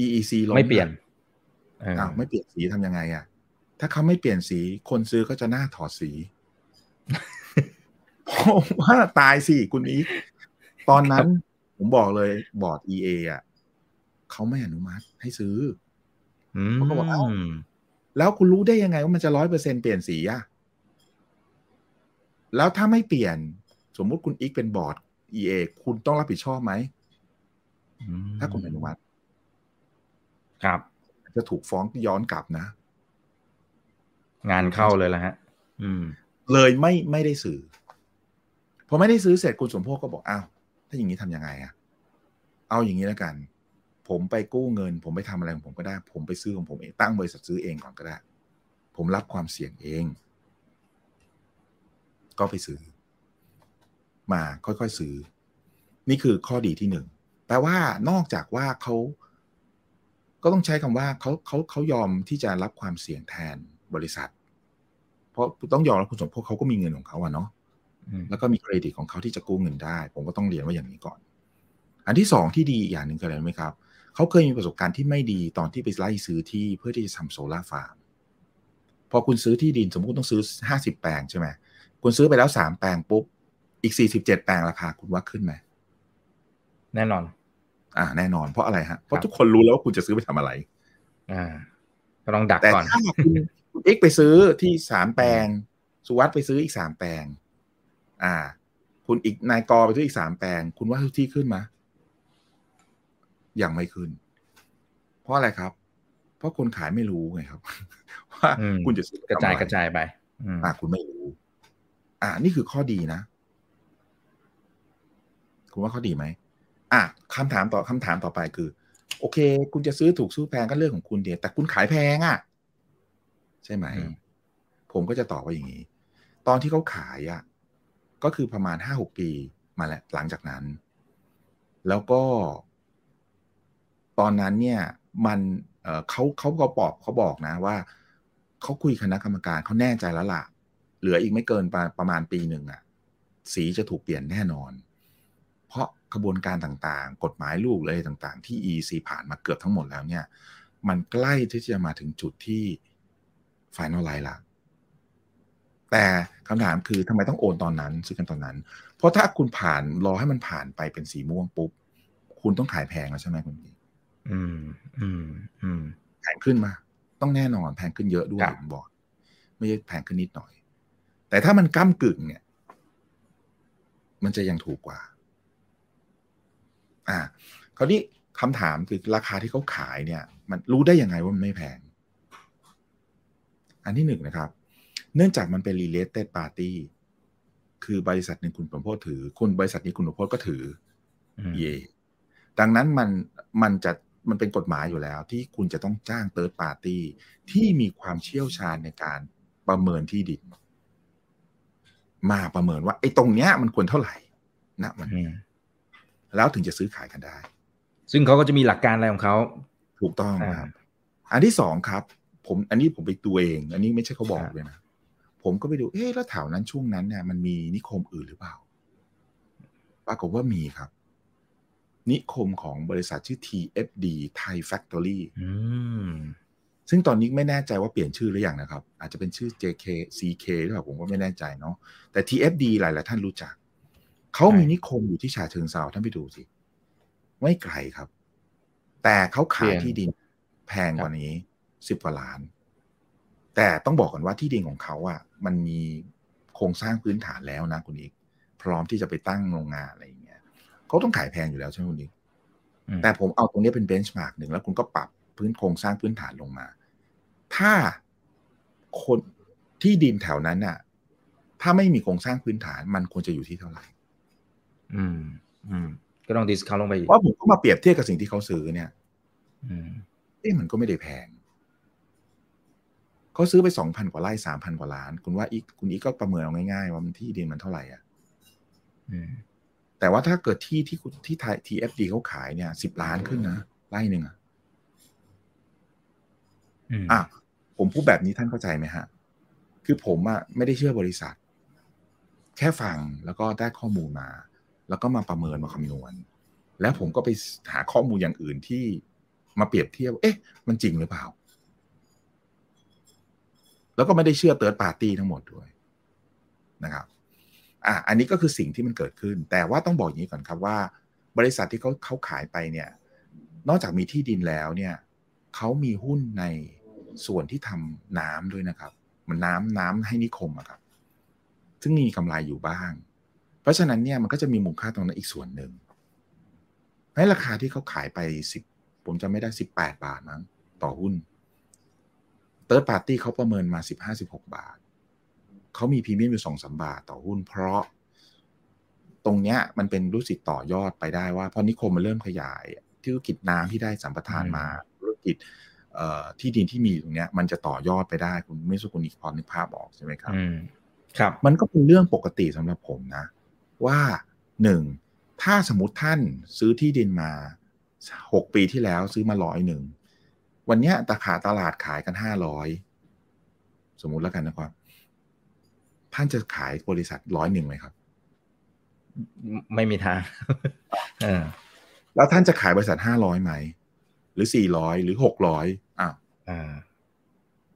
C: EEC
B: ลงไม่เปลี่ยน
C: อ้าวไม่เปลี่ยนสีทำยังไงอะ ถ้าเขาไม่เปลี่ยนสี คนซื้อก็จะหน้าถอดสีผมว่าตายสิคุณอีกตอนนั้น ผมบอกเลยบอร์ด EA อะเขาไม่อนุมัติให้ซื้อเขาก็บอกเอ้าแล้วคุณรู้ได้ยังไงว่ามันจะร้อยเปอร์เซ็นเปลี่ยนสีอะ แล้วถ้าไม่เปลี่ยน สมมุติคุณอีกเป็นบอร์ด EA คุณต้องรับผิดชอบไหมถ้าคุณอนุมัติ
B: ครับ
C: จะถูกฟ้องย้อนกลับนะ
B: งานเข้าเลยแล้วฮะ อืม
C: เลยไม่ไม่ได้ซื้อพอไม่ได้ซื้อเสร็จคุณสมพงก็บอกอ้าวถ้าอย่างนี้ทำยังไงอะเอาอย่างนี้แล้วกัน ผมไปกู้เงิน ผมไปทำอะไรของผมก็ได้ ผมไปซื้อของผมเองตั้งบริษัทซื้อเองก่อนก็ได้ ผมรับความเสี่ยงเอง ก็ไปซื้อ มาค่อยๆซื้อ นี่คือข้อดีที่หนึ่งแปลว่านอกจากว่าเขาก็ต้องใช้คำว่าเขาเขาเขายอมที่จะรับความเสี่ยงแทนบริษัท เพราะต้องยอมรับคุณสมพงษ์เขาก็มีเงินของเขาอะเนาะแล้วก็มีเครดิตของเขาที่จะกู้เงินได้ ผมก็ต้องเรียนว่าอย่างนี้ก่อน อันที่สองที่ดีอย่างหนึ่งคืออะไรไหมครับเขาเคยมีประสบการณ์ที่ไม่ดีตอนที่ไปไล่ซื้อที่เพื่อที่จะทำโซลาร์ฟาร์มพอคุณซื้อที่ดินสมมติต้องซื้อห้าสิบแปลงใช่ไหม คุณซื้อไปแล้วสามแปลงปุ๊บ อีกสี่สิบเจ็ดแปลงราคาคุณว่าขึ้นไหม
B: แน่นอน
C: อ่า แน่นอนเพราะอะไรฮะ เพราะทุกคนรู้แล้วว่าคุณจะซื้อไปทำอะไร
B: อ่าก็ต้องดักก่อน
C: แต่ถ้าคุณคุณอีกไปซื้อที่สามแปลง สุวัสด์ไปซื้ออีกสามแปลง อ่า คุณอีกนายกอไปซื้ออีกสามแปลง คุณว่าทุกที่ขึ้นไหมยังไม่ขึ้น เพราะอะไรครับ เพราะคนขายไม่รู้ไงครับ ว่าคุณจะซื้อก
B: ระจายกระจายไป
C: อ่าคุณไม่รู้ อ่า นี่คือข้อดีนะ คุณว่าข้อดีไหมอะคำถามต่อคำถามต่อไปคือ โอเค คุณจะซื้อถูกซื้อแพงก็เรื่องของคุณเดียแต่คุณขายแพงอะ่ะ ใช่ไหม ผมก็จะตอบว่าอย่างนี้ ตอนที่เขาขายอะ่ะ ก็คือประมาณห้าหกปีมาแล้วหลังจากนั้น แล้วก็ ตอนนั้นเนี่ย มันเเขาเขาก็บอกเขาบอกนะว่าเขาคุยคณะกรรมการเขาแน่ใจแล้วล่ะ เหลืออีกไม่เกินประประมาณปีหนึ่งอะสีจะถูกเปลี่ยนแน่นอน เพราะกระบวนการต่างๆ กฎหมายลูกเลยต่างๆ ที่ EC ผ่านมาเกือบทั้งหมดแล้วเนี่ย มันใกล้ที่จะมาถึงจุดที่ Final ไลน์ละแต่คำถามคือทำไมต้องโอนตอนนั้นซื้อกันตอนนั้น เพราะถ้าคุณผ่านรอให้มันผ่านไปเป็นสีม่วงปุ๊บ คุณต้องขายแพงแล้วใช่ไหมคุณพี่
B: อืม อืม อืม
C: แพงขึ้นมา ต้องแน่นอนแพงขึ้นเยอะด้วยผมบอก ไม่ใช่แพงขึ้นนิดหน่อย แต่ถ้ามันก้ากึ่งเนี่ย มันจะยังถูกกว่า อ่าคราวนี้คำถามคือราคาที่เขาขายเนี่ย มันรู้ได้ยังไงว่ามันไม่แพง อันที่หนึ่งนะครับ เนื่องจากมันเป็น related party คือบริษัทหนึ่งคุณประโพธถือ คุณบริษัทนี้คุณประโพธก็ถือเยดังนั้นมันมันจะมันเป็นกฎหมายอยู่แล้ว ที่คุณจะต้องจ้าง third party ที่มีความเชี่ยวชาญในการประเมินที่ดิน มาประเมินว่าไอ้ตรงเนี้ยมันควรเท่าไหร่นะมันแล้วถึงจะซื้อขายกันได้
B: ซึ่งเขาก็จะมีหลักการอะไรของเขา
C: ถูกต้องครับ อันที่สองครับ ผมอันนี้ผมไปตัวเอง อันนี้ไม่ใช่เขาบอกเลยนะผมก็ไปดู เอ๊ะ แล้วแถวนั้นช่วงนั้นเนี่ยมันมีนิคมอื่นหรือเปล่า ปรากฏว่ามีครับ นิคมของบริษัทชื่อ TFD Thai Factory ซึ่งตอนนี้ไม่แน่ใจว่าเปลี่ยนชื่อหรืออยังนะครับ อาจจะเป็นชื่อ JK CK หรือเปล่าผมก็ไม่แน่ใจเนาะแต่ TFD หลายหลายท่านรู้จัก เขามีนิคมอยู่ที่ชาเชิงเซาท่านไปดูสิ ไม่ไกลครับ แต่เขาขายที่ดินแพงกว่านี้สิบกว่าล้าน แต่ต้องบอกก่อนว่าที่ดินของเขาอะ่ะ มันมีโครงสร้างพื้นฐานแล้วนะคุณอิก พร้อมที่จะไปตั้งโรงงานอะไรอย่างเงี้ยเขาต้องขายแพงอยู่แล้วใช่ไหมคุณอิกแต่ผมเอาตรงนี้เป็น benchmark หนึ่งแล้วคุณก็ปรับ พื้นโครงสร้างพื้นฐานลงมา ถ้าคนที่ดินแถวนั้นน่ะ ถ้าไม่มีโครงสร้างพื้นฐานมันควรจะอยู่ที่เท่าไหร่
B: อืม อืม ก็ต้อง discount ลงไป
C: เพราะผมก็มาเปรียบเทียบกับสิ่งที่เขาซื้อเนี่ย
B: อืม
C: เอ๊ะมันก็ไม่ได้แพงเขาซื้อไปสองพันกว่าไร่สามพันกว่าล้าน คุณว่าอีกคุณอีกก็ประเมินเอาง่ายๆว่ามันที่ดินมันเท่าไหร่อะแต่ว่าถ้าเกิดที่ที่ที่ไทยทีเอฟดีเขาขายเนี่ยสิบล้านขึ้นนะไร่หนึ่งอะ อะผมพูดแบบนี้ท่านเข้าใจไหมฮะ คือผมอะไม่ได้เชื่อบริษัท แค่ฟังแล้วก็ได้ข้อมูลมา แล้วก็มาประเมินมาคำนวณ แล้วผมก็ไปหาข้อมูลอย่างอื่นที่มาเปรียบเทียบ เอ๊ะ มันจริงหรือเปล่า แล้วก็ไม่ได้เชื่อเติร์ดปาร์ตี้ทั้งหมดด้วยนะครับ อะอันนี้ก็คือสิ่งที่มันเกิดขึ้น แต่ว่าต้องบอกอย่างนี้ก่อนครับว่า บริษัทที่เขาเขาขายไปเนี่ย นอกจากมีที่ดินแล้วเนี่ยเขามีหุ้นใน ส่วนที่ทำน้ำด้วยนะครับ มันน้ำน้ำให้นิคมอะครับ ซึ่งมีกำไรอยู่บ้าง เพราะฉะนั้นเนี่ยมันก็จะมีมูลค่าตรงนั้นอีกส่วนหนึ่งให้ราคาที่เขาขายไปสิบผมจะไม่ได้สิบแปดบาทมั้งต่อหุ้นเติร์ดปาร์ตี้เขาประเมินมาสิบห้าสิบหกบาทเขามีพรีเมียมอยู่สองสาบาทต่อหุ้น เพราะตรงเนี้ยมันเป็นรู้สึกต่อยอดไปได้ว่าพอนิคมมันเริ่มขยาย ธุรกิจน้ำที่ได้สัมปทานมา ธุรกิจ ที่ดินที่มีตรงเนี้ยมันจะต่อยอดไปได้คุณไม่สุกุนิพรนึกภาพออกใช่ไหมครับ
B: ครับ
C: มันก็เป็นเรื่องปกติสำหรับผมนะ ว่าหนึ่งถ้าสมมติท่านซื้อที่ดินมาหกปีที่แล้วซื้อมาร้อยหนึ่งวันนี้ตาขาตลาดขายกันห้าร้อยสมมุติแล้วกันนะครับ ท่านจะขายบริษัทร้อยหนึ่งไหมครับ
B: ไม่มีทาง
C: แล้วท่านจะขายบริษัทห้าร้อยไหม หรือสี่ร้อยหรือหกร้อยอ้าว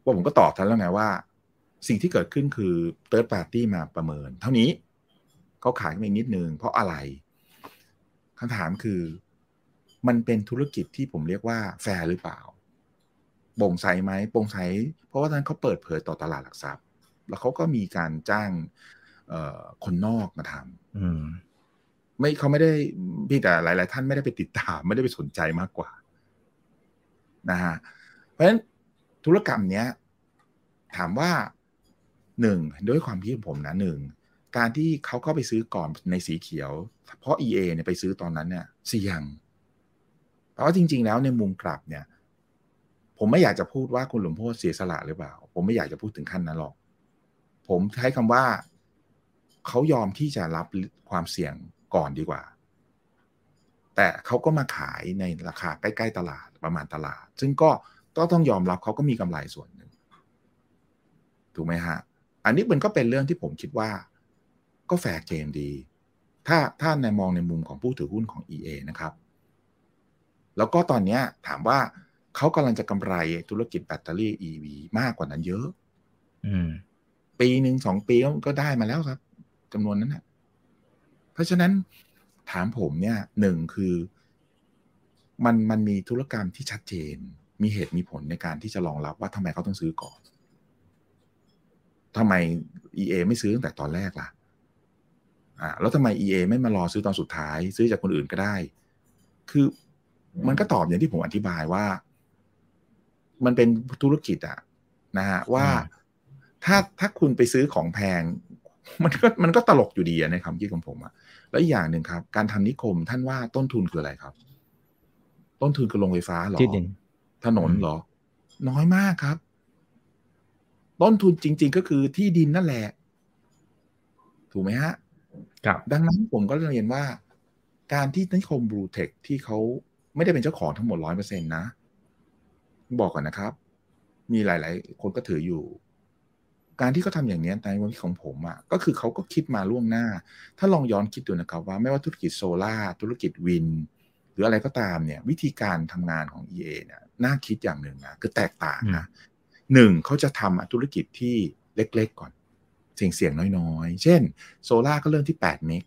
C: ว่าผมก็ตอบท่านแล้วไงว่า สิ่งที่เกิดขึ้นคือเติร์ดปาร์ตี้มาประเมิน เท่านี้เขาขายไปนิดนึงเพราะอะไรคำถามคือ มันเป็นธุรกิจที่ผมเรียกว่าแฟร์หรือเปล่าโปร่งใสไหมโปร่งใส เพราะว่าท่านเขาเปิดเผยต่อตลาดหลักทรัพย์ แล้วเขาก็มีการจ้างคนนอกมาทำไม่เขาไม่ได้พี่แต่หลาย ๆ ท่านไม่ได้ไปติดตาม ไม่ได้ไปสนใจมากกว่า นะฮะเพราะฉะนั้นธุรกรรมเนี้ยถามว่าหนึ่งด้วยความคิดของผมนะหนึ่งการที่เขาเข้าไปซื้อก่อนในสีเขียว เพราะ EA เนี่ยไปซื้อตอนนั้นเนี่ยเสี่ยง เพราะว่าจริง ๆ แล้วในมุมกลับเนี่ย ผมไม่อยากจะพูดว่าคุณหลวงพ่อเสียสละหรือเปล่า ผมไม่อยากจะพูดถึงขั้นนั้นหรอก ผมใช้คำว่า เขายอมที่จะรับความเสี่ยงก่อนดีกว่า แต่เขาก็มาขายในราคาใกล้ๆตลาดประมาณตลาด ซึ่งก็ก็ต้องยอมรับเขาก็มีกำไรส่วนหนึ่งถูกไหมฮะ อันนี้มันก็เป็นเรื่องที่ผมคิดว่า ก็แฟร์เกมดี ถ้าถ้าในมองในมุมของผู้ถือหุ้นของ EA นะครับ แล้วก็ตอนนี้ถามว่าเขากำลังจะกำไรธุรกิจแบตเตอรี่ EV มากกว่านั้นเยอะปีหนึ่งสองปีก็ได้มาแล้วครับจำนวนนั้นนะเพราะฉะนั้น ถามผมเนี่ยหนึ่งคือ มันมันมีธุรกรรมที่ชัดเจน มีเหตุมีผลในการที่จะรองรับว่าทำไมเขาต้องซื้อก่อนทำไม EA ไม่ซื้อตั้งแต่ตอนแรกล่ะอ่าแล้วทำไม EA ไม่มารอซื้อตอนสุดท้าย ซื้อจากคนอื่นก็ได้ คือมันก็ตอบอย่างที่ผมอธิบายว่า มันเป็นธุรกิจอะนะฮะว่าถ้าถ้าคุณไปซื้อของแพง มันก็มันก็ตลกอยู่ดีในความคิดของผมอะ แล้วอีกอย่างหนึ่งครับ การทำนิคมท่านว่าต้นทุนคืออะไรครับ ต้นทุนคือโรงไฟฟ้าหรอถนนหรอ น้อยมากครับ ต้นทุนจริง ๆ ก็คือที่ดินนั่นแหละ ถูกไหมฮะ
B: ครับ
C: ดังนั้นผมก็เรียนว่า การที่นิคมบลูเทคที่เขาไม่ได้เป็นเจ้าของทั้งหมดร้อยเปอร์เซ็นต์นะ บอกก่อนนะครับ มีหลาย ๆ คนก็ถืออยู่ การที่เขาทาอย่างนี้ในวันที่ของผมอะ่ะก็คือเขาก็คิดมาล่วงหน้า ถ้าลองย้อนคิดดูนะครับว่าไม่ว่าธุรกิจโซลา่าธุรกิจวิน หรืออะไรก็ตามเนี่ย วิธีการทำงานของ EA เนี่ยน่าคิดอย่างหนึ่งนะคือแตกต่างนะหนึ่งเขาจะทำธุรกิจที่เล็กๆก่อน เสี่ยงเสี่ยงน้อยๆ เช่น โซล่าก็เริ่มที่8เมก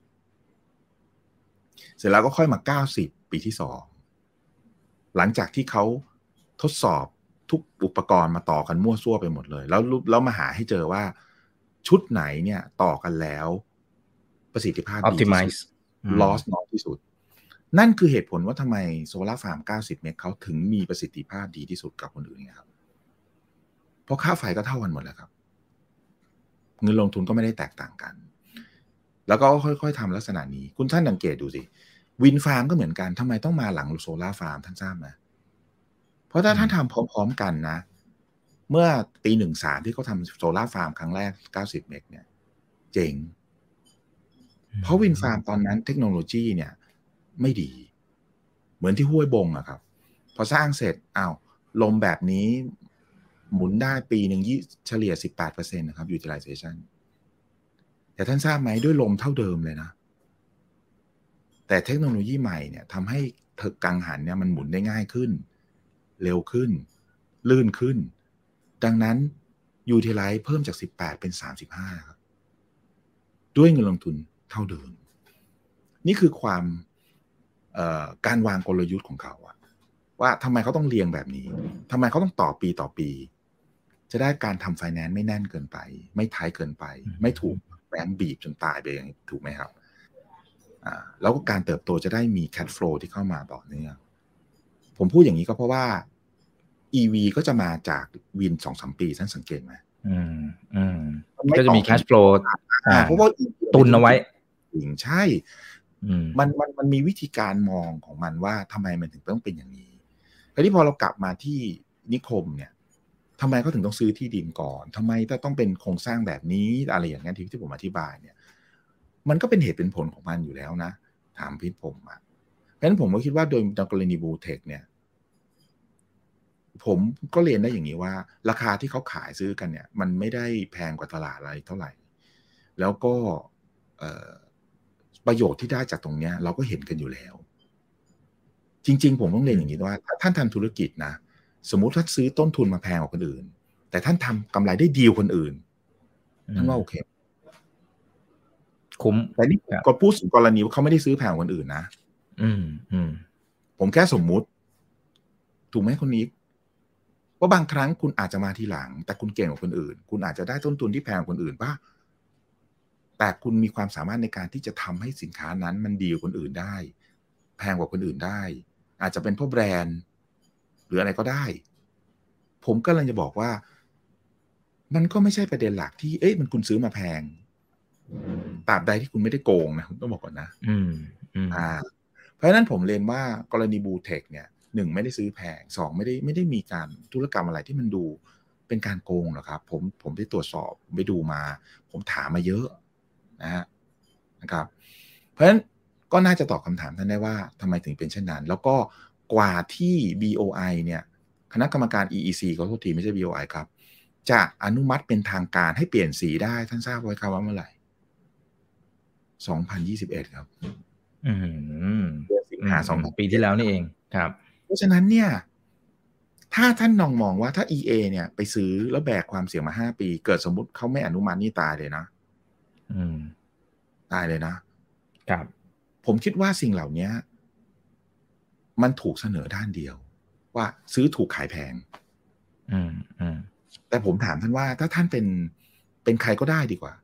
C: เสร็จแล้วก็ค่อยมา 90 ปีที่ 2 หลังจากที่เขาทดสอบ ทุกอุปกรณ์มาต่อกันมั่วซั่วไปหมดเลย แล้วแล้วมาหาให้เจอว่าชุดไหนเนี่ยต่อกันแล้ว ประสิทธิภาพดีที่สุด loss น้อยที่สุด นั่นคือเหตุผลว่าทำไมโซลาร์ฟาร์ม 90 เมกเขาถึงมีประสิทธิภาพดีที่สุดกับคนอื่นครับ เพราะค่าไฟก็เท่ากันหมดแล้วครับ เงินลงทุนก็ไม่ได้แตกต่างกัน แล้วก็ค่อยๆทำลักษณะนี้ คุณท่านสังเกตดูสิ wind farm ก็เหมือนกันทำไมต้องมาหลังโซลาร์ฟาร์มท่านทราบไหมเพราะถ้าท่านทำพร้อมๆกันนะ เมื่อปีหนึ่งสามที่เขาทำโซลาร์ฟาร์มครั้งแรก90เมกเนี่ย เจ๋ง เพราะ wind farm ตอนนั้นเทคโนโลยีเนี่ย ไม่ดี เหมือนที่ห้วยบงอะครับ พอสร้างเสร็จอ้าวลมแบบนี้หมุนได้ปีหนึ่ง yield เฉลี่ย18%นะครับ utilization แต่ท่านทราบไหมด้วยลมเท่าเดิมเลยนะ แต่เทคโนโลยีใหม่เนี่ยทำให้เถกกังหันเนี่ยมันหมุนได้ง่ายขึ้น เร็วขึ้น ลื่นขึ้น ดังนั้นยูทิไลท์เพิ่มจาก 18 เป็น 35 ครับ ด้วยเงินลงทุนเท่าเดิม นี่คือความการวางกลยุทธ์ของเขาอะว่าทำไมเขาต้องเรียงแบบนี้ทำไมเขาต้องต่อปีต่อปี จะได้การทำไฟแนนซ์ไม่แน่นเกินไป ไม่ท้ายเกินไป ไม่ถูกแบงก์บีบจนตายไปอย่างถูกไหมครับอ่าแล้วก็การเติบโตจะได้มีแคดฟลูที่เข้ามาต่อเนื่อง ผมพูดอย่างนี้ก็เพราะว่า EV ก็จะมาจากวินสองสามปีท่านสังเกตไหม
B: อืมอืมก็จะมีแคชฟลู
C: เพราะว่า
B: ตุนเอาไว้
C: ถึงใช่มันมันมันมีวิธีการมองของมันว่าทำไมมันถึงต้องเป็นอย่างนี้แต่ที่พอเรากลับมาที่นิคมเนี่ยทำไมเขาถึงต้องซื้อที่ดินก่อนทำไมต้องเป็นโครงสร้างแบบนี้อะไรอย่างนี้ที่ที่ผมอธิบายเนี่ย มันก็เป็นเหตุเป็นผลของมันอยู่แล้วนะ ถามพี่ผมอะ เพราะฉะนั้นผมก็คิดว่าโดยในกรณีบูเทคเนี่ย ผมก็เรียนได้อย่างนี้ว่า ราคาที่เขาขายซื้อกันเนี่ย มันไม่ได้แพงกว่าตลาดอะไรเท่าไหร่ แล้วก็ประโยชน์ที่ได้จากตรงนี้เราก็เห็นกันอยู่แล้ว จริง ๆ ผมต้องเรียนอย่างนี้ว่าถ้าท่านทำธุรกิจนะสมมุติถ้าซื้อต้นทุนมาแพงกว่าคนอื่น แต่ท่านทำกำไรได้ดีคนอื่นนั่นว่าโอเค
B: คุ้ม
C: แต่นี่ก็พูดถึงกรณีว่าเขาไม่ได้ซื้อแพงกว่าคนอื่นนะ
B: อืมอืม
C: ผมแค่สมมุติ ถูกไหมคนนี้ว่าบางครั้งคุณอาจจะมาทีหลัง แต่คุณเก่งกว่าคนอื่น คุณอาจจะได้ต้นทุนที่แพงกว่าคนอื่นป่ะแต่คุณมีความสามารถในการที่จะทำให้สินค้านั้น มันดีกว่าคนอื่นได้ แพงกว่าคนอื่นได้ อาจจะเป็นเพราะแบรนด์ หรืออะไรก็ได้ ผมก็เลยจะบอกว่า มันก็ไม่ใช่ประเด็นหลักที่เอ๊ะมันคุณซื้อมาแพงตราบใดที่คุณไม่ได้โกงนะต้องบอกก่อนนะ
B: อืม
C: อ่า เพราะฉะนั้นผมเรียนว่ากรณีบูเทคเนี่ยหนึ่งไม่ได้ซื้อแพงสองไม่ได้ไม่ได้มีการธุรกรรมอะไรที่มันดูเป็นการโกงหรอกครับ ผมผมได้ตรวจสอบไปดูมา ผมถามมาเยอะนะฮะนะครับ เพราะฉะนั้นก็น่าจะตอบคำถามท่านได้ว่าทำไมถึงเป็นเช่นนั้น แล้วก็กว่าที่ BOI เนี่ยคณะกรรมการ EEC ก็ทุกทีไม่ใช่ BOI ครับ จะอนุมัติเป็นทางการให้เปลี่ยนสีได้ท่านทราบไว้ครับว่าเมื่อไหร่ 2021 ครับ
B: อืมเดือนสิงหาสองปีที่แล้วนี่เองครับ
C: เพราะฉะนั้นเนี่ย ถ้าท่านนองมองว่าถ้า EA เนี่ย ไปซื้อแล้วแบกความเสี่ยงมาห้าปี เกิดสมมติเขาไม่อนุมัตินี่ตายเลยนะตายเลยนะ
B: ครับ
C: ผมคิดว่าสิ่งเหล่านี้มันถูกเสนอด้านเดียว ว่าซื้อถูกขายแพง
B: อืมอืม
C: แต่ผมถามท่านว่าถ้าท่านเป็นเป็นใครก็ได้ดีกว่า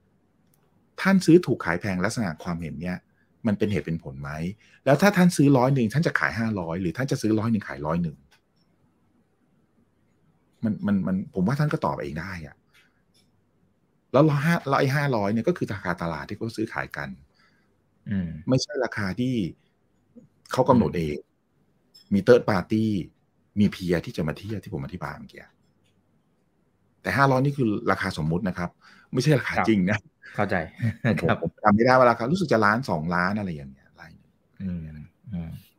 C: ท่านซื้อถูกขายแพงลักษณะความเห็นเนี้ย มันเป็นเหตุเป็นผลไหม แล้วถ้าท่านซื้อร้อยหนึ่งท่านจะขายห้าร้อยหรือท่านจะซื้อร้อยหนึ่งขายร้อยหนึ่งมันมันมันผมว่าท่านก็ตอบเองได้อะแล้วเราห้าเราไอ้ห้าร้อยเนี่ยก็คือราคาตลาดที่เขาซื้อขายกัน
B: อืม ไม่
C: ใช่ราคาที่เขากำหนดเอง มีเติร์ดปาร์ตี้ มีเพียที่จะมาเทียบที่ผมอธิบายเมื่อกี้แต่ห้าร้อยนี่คือราคาสมมุตินะครับ ไม่ใช่ราคาจริงนะ
B: เข้าใจ
C: ครับผมจำไม่ได้ว่าราคารู้สึกจะล้านสองล้านอะไรอย่างเงี้ยไร
B: อืม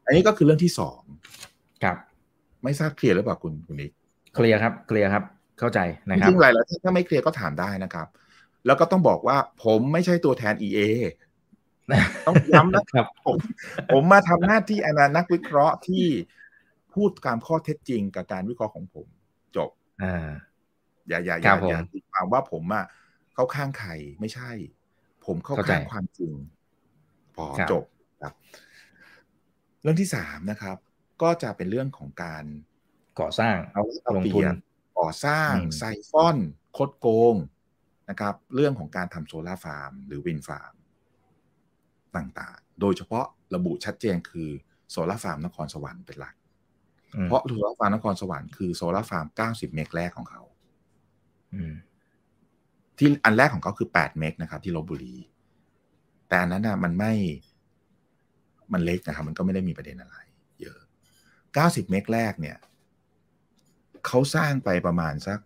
C: อันนี้ก็คือเรื่องที่สอง
B: ครับ
C: ไม่ทราบเคลียร์หรือเปล่าคุณคุณนิก
B: เคลียร์ครับเคลียร์ครับ เข้าใจนะครั
C: บ
B: จ
C: ริงๆหลายๆท่านถ้าไม่เคลียร์ก็ถามได้นะครับ แล้วก็ต้องบอกว่าผมไม่ใช่ตัวแทน EA ต้องย้ำนะครับผมผมมาทำหน้าที่อนานักวิเคราะห์ที่พูดตามข้อเท็จจริงกับการวิเคราะห์ของผม จบ
B: อ่า
C: อย่าอย่าอย่าอย่าตีความว่าผมอะ เข้าข้างใครไม่ใช่ ผมเข้าข้างความจริงพอจบครับ เรื่องที่สามนะครับ ก็จะเป็นเรื่องของการ
B: ก่อสร้าง
C: เอาลงทุนก่อสร้างไซฟอนคดโกงนะครับ เรื่องของการทำโซลาร์ฟาร์ม หรือ wind farm ต่างๆ โดยเฉพาะระบุชัดเจนคือโซลาร์ฟาร์มนครสวรรค์เป็นหลัก เพราะโซลาร์ฟาร์มนครสวรรค์คือโซลาร์ฟาร์ม 90 เมกแรกของเขา ที่อันแรกของเขาคือ8เมกนะครับ ที่ลพบุรี แต่อันนั้นนะมันไม่มันเล็กนะครับ มันก็ไม่ได้มีประเด็นอะไร เยอะ 90 เมกแรกเนี่ยเขาสร้างไปประมาณสัก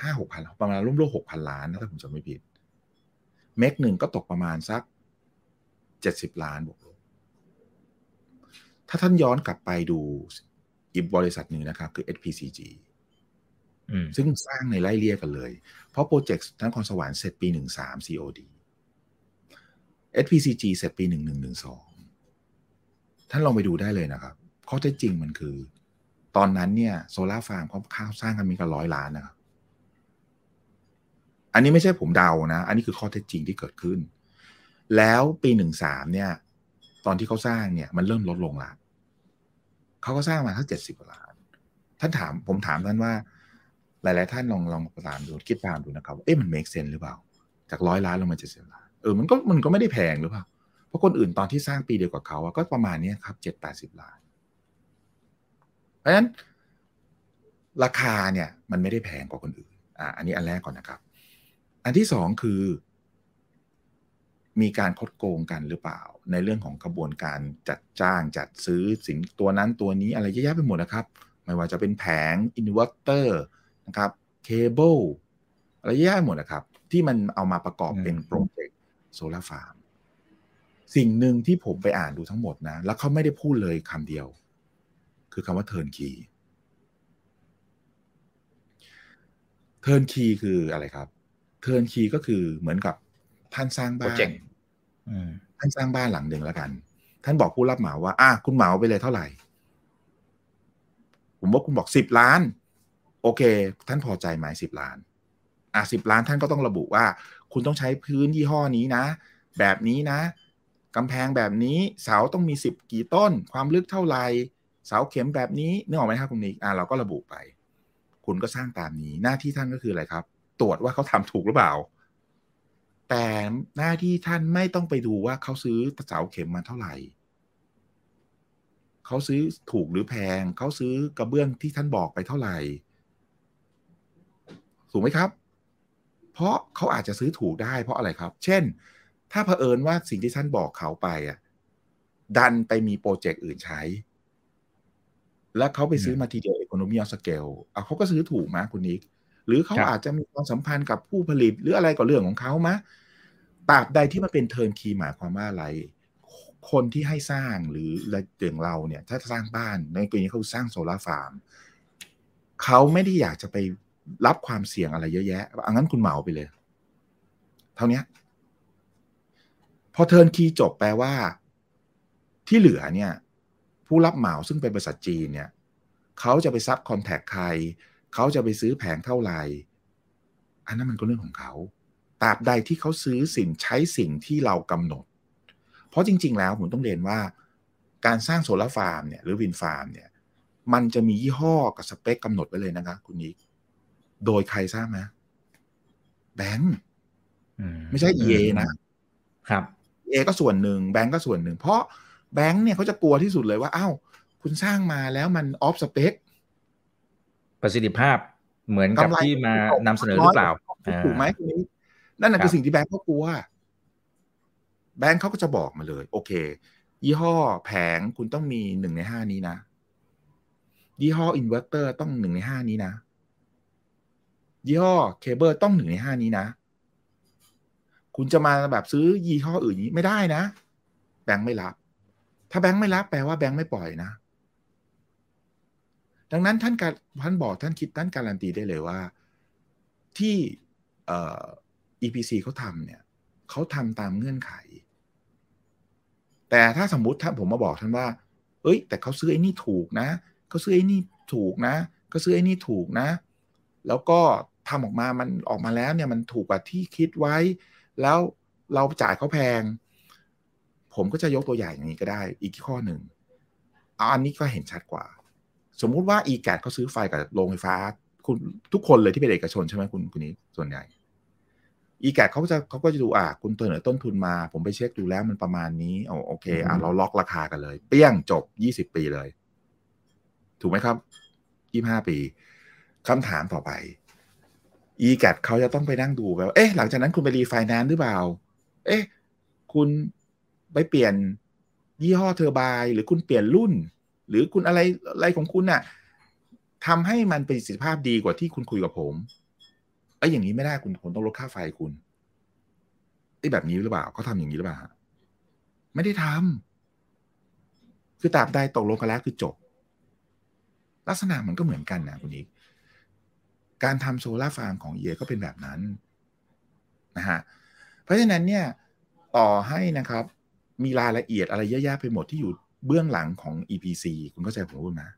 C: ห้าหกพันประมาณร่วมๆหกพันล้านนะถ้าผมจำไม่ผิด เมกหนึ่งก็ตกประมาณสักเจ็ดสิบล้านบวกลบถ้าท่านย้อนกลับไปดูอีกบริษัทหนึ่งนะครับ คือ SPCG ซึ่งสร้างในไล่เลี่ยกันเลย เพราะโปรเจกต์นคอนสวรรค์เสร็จปี 13 COD SPCG เสร็จปี 1112 ท่านลองไปดูได้เลยนะครับ ข้อเท็จจริงมันคือ ตอนนั้นเนี่ยโซลาร์ฟาร์มเขาข้าวสร้างกันมีกันร้อยล้านนะครับ อันนี้ไม่ใช่ผมเดานะ อันนี้คือข้อเท็จจริงที่เกิดขึ้น แล้วปีหนึ่งสามเนี่ย ตอนที่เขาสร้างเนี่ยมันเริ่มลดลงละเขาก็สร้างมาทั้งเจ็ดสิบล้าน ท่านถามผมถามท่านว่า หลาย ๆ ท่านลองลองตามดูคิดตามดูนะครับเอ๊ะมันเมคเซนหรือเปล่า จากร้อยล้านลงมาเจ็ดสิบล้านเออมันก็มันก็ไม่ได้แพงหรือเปล่า เพราะคนอื่นตอนที่สร้างปีเดียวกับเขาก็ประมาณนี้ครับเจ็ดแปดสิบล้าน เพราะฉะนั้น ราคาเนี่ยมันไม่ได้แพงกว่าคนอื่นอ่าอันนี้อันแรกก่อนนะครับ อันที่สองคือ มีการคดโกงกันหรือเปล่า ในเรื่องของกระบวนการจัดจ้างจัดซื้อสินตัวนั้นตัวนี้อะไรเยอะแยะไปหมดนะครับ ไม่ว่าจะเป็นแผงอินเวอร์เตอร์ นะครับเคเบิลอะไรเยอะแยะหมดนะครับ ที่มันเอามาประกอบเป็นโปรเจกต์โซลาร์ฟาร์มสิ่งหนึ่งที่ผมไปอ่านดูทั้งหมดนะ แล้วเขาไม่ได้พูดเลยคำเดียว คือคำว่า turnkey turnkey คืออะไรครับ turnkey ก็คือเหมือนกับท่านสร้างบ้านท่านสร้างบ้านหลังหนึ่งแล้วกัน ท่านบอกผู้รับเหมาว่า อะคุณเหมาไปเลยเท่าไหร่ ผมบอกคุณบอกสิบล้าน โอเค ท่านพอใจไหมสิบล้านอะสิบล้านท่านก็ต้องระบุว่า คุณต้องใช้พื้นยี่ห้อนี้นะ แบบนี้นะกำแพงแบบนี้เสาต้องมีสิบกี่ต้น ความลึกเท่าไหร่เสาเข็มแบบนี้นึกออกไหมครับคุณนิกอะเราก็ระบุไป คุณก็สร้างตามนี้ หน้าที่ท่านก็คืออะไรครับ ตรวจว่าเขาทำถูกหรือเปล่า แต่หน้าที่ท่านไม่ต้องไปดูว่าเขาซื้อเสาเข็มมาเท่าไหร่เขาซื้อถูกหรือแพง เขาซื้อกระเบื้องที่ท่านบอกไปเท่าไหร่ ถูกไหมครับ เพราะเขาอาจจะซื้อถูกได้เพราะอะไรครับ เช่น ถ้าเผอิญว่าสิ่งที่ท่านบอกเขาไปอะดันไปมีโปรเจกต์อื่นใช้ แล้วเขาไปซื้อมาทีเดียวเอ c o n o m y of scale เอาเขาก็ซื้อถูกมาคุณนิก หรือเขาอาจจะมีความสัมพันธ์กับผู้ผลิต หรืออะไรก็เรื่องของเขามะตราบใดที่มันเป็นเทิร์นคีหมายความว่าอะไร คนที่ให้สร้างหรืออย่างเราเนี่ย ถ้าสร้างบ้านในกรณีเขาสร้างโซลาร์ฟาร์มเขาไม่ได้อยากจะไป รับความเสี่ยงอะไรเยอะแยะอังั้นคุณเหมาไปเลย เท่านี้พอเทิร์นคีจบแปลว่า ที่เหลือเนี่ย ผู้รับเหมาซึ่งเป็นบริษัทจีนเนี่ยเขาจะไป subcontract ใครเขาจะไปซื้อแผงเท่าไหร่อันนั้นมันก็เรื่องของเขาตราบใดที่เขาซื้อสิ่งใช้สิ่งที่เรากำหนด เพราะจริง ๆ แล้วผมต้องเรียนว่า การสร้างโซลาร์ฟาร์มเนี่ยหรือ wind farm เนี่ย มันจะมียี่ห้อกับสเปคกำหนดไว้เลยนะครับคุณอิก โดยใครทราบไหมแบงค์ไม่ใช่ EA นะ
B: ครับ
C: EA ก็ส่วนหนึ่งแบงก์ก็ส่วนหนึ่ง เพราะแบงก์เนี่ยเขาจะกลัวที่สุดเลยว่า อ้าว คุณสร้างมาแล้วมัน off specป
B: ระสิทธิภาพเหมือนกับที่มานำเสนอหรือเปล่า
C: ถูกไหมคุณนี้นั่นคือสิ่งที่แบงก์เขากลัว แบงก์เขาก็จะบอกมาเลย โอเค ยี่ห้อแผงคุณต้องมีหนึ่งในห้านี้นะ ยี่ห้ออินเวอร์เตอร์ต้องหนึ่งในห้านี้นะ ยี่ห้อเคเบิลต้องหนึ่งในห้านี้นะ คุณจะมาแบบซื้อยี่ห้ออื่นนี้ไม่ได้นะ แบงค์ไม่รับ ถ้าแบงค์ไม่รับแปลว่าแบงค์ไม่ปล่อยนะ ดังนั้นท่านการท่านบอกท่านคิดท่านการันตีได้เลยว่า ที่เอ่อ EPC เขาทำเนี่ยเขาทำตามเงื่อนไข แต่ถ้าสมมุติถ้าผมมาบอกท่านว่า เอ้ย แต่เขาซื้อไอ้นี่ถูกนะเขาซื้อไอ้นี่ถูกนะเขาซื้อไอ้นี่ถูกนะ แล้วก็ทำออกมามันออกมาแล้วเนี่ยมันถูกกว่าที่คิดไว้ แล้วเราจ่ายเขาแพง ผมก็จะยกตัวอย่างอย่างนี้ก็ได้ อีกข้อหนึ่งเอาอันนี้ก็เห็นชัดกว่า สมมุติว่า e g a t เขาซื้อไฟกับโรงไฟฟ้า คุณทุกคนเลยที่เป็นเอกชนใช่ไหมคุณคุณนี้ส่วนใหญ่ e g a t เขาก็จะเขาก็จะดูอะคุณเสนอต้นทุนมา ผมไปเช็คดูแล้วมันประมาณนี้โอโอเคอะเราล็อกราคากันเลย เปี้ยงจบยี่สิบปีเลย ถูกไหมครับยี่ห้าปี คำถามต่อไป e g a t เขาจะต้องไปนั่งดูแบบเอ๊ะหลังจากนั้นคุณไปรีไฟแนนซ์หรือเปล่า เอ๊ะคุณไปเปลี่ยนยี่ห้อ turbine หรือคุณเปลี่ยนรุ่น หรือคุณอะไรอะไรของคุณน่ะทำให้มันประสิทธิภาพดีกว่าที่คุณคุยกับผมไอ้อย่างนี้ไม่ได้คุณผมต้องลดค่าไฟคุณไอ้แบบนี้หรือเปล่าเขาทำอย่างนี้หรือเปล่าไม่ได้ทำคือตาบใดตกลงกันแล้วคือจบ ลักษณะมันก็เหมือนกันนะคุณอีก การทำโซลาร์ฟาร์มของเอก็เป็นแบบนั้นนะฮะเพราะฉะนั้นเนี่ยต่อให้นะครับมีรายละเอียดอะไรเยอะแยะไปหมดที่อยู่เบื้องหลังของ EPC คุณเข้าใจผมพูดนะ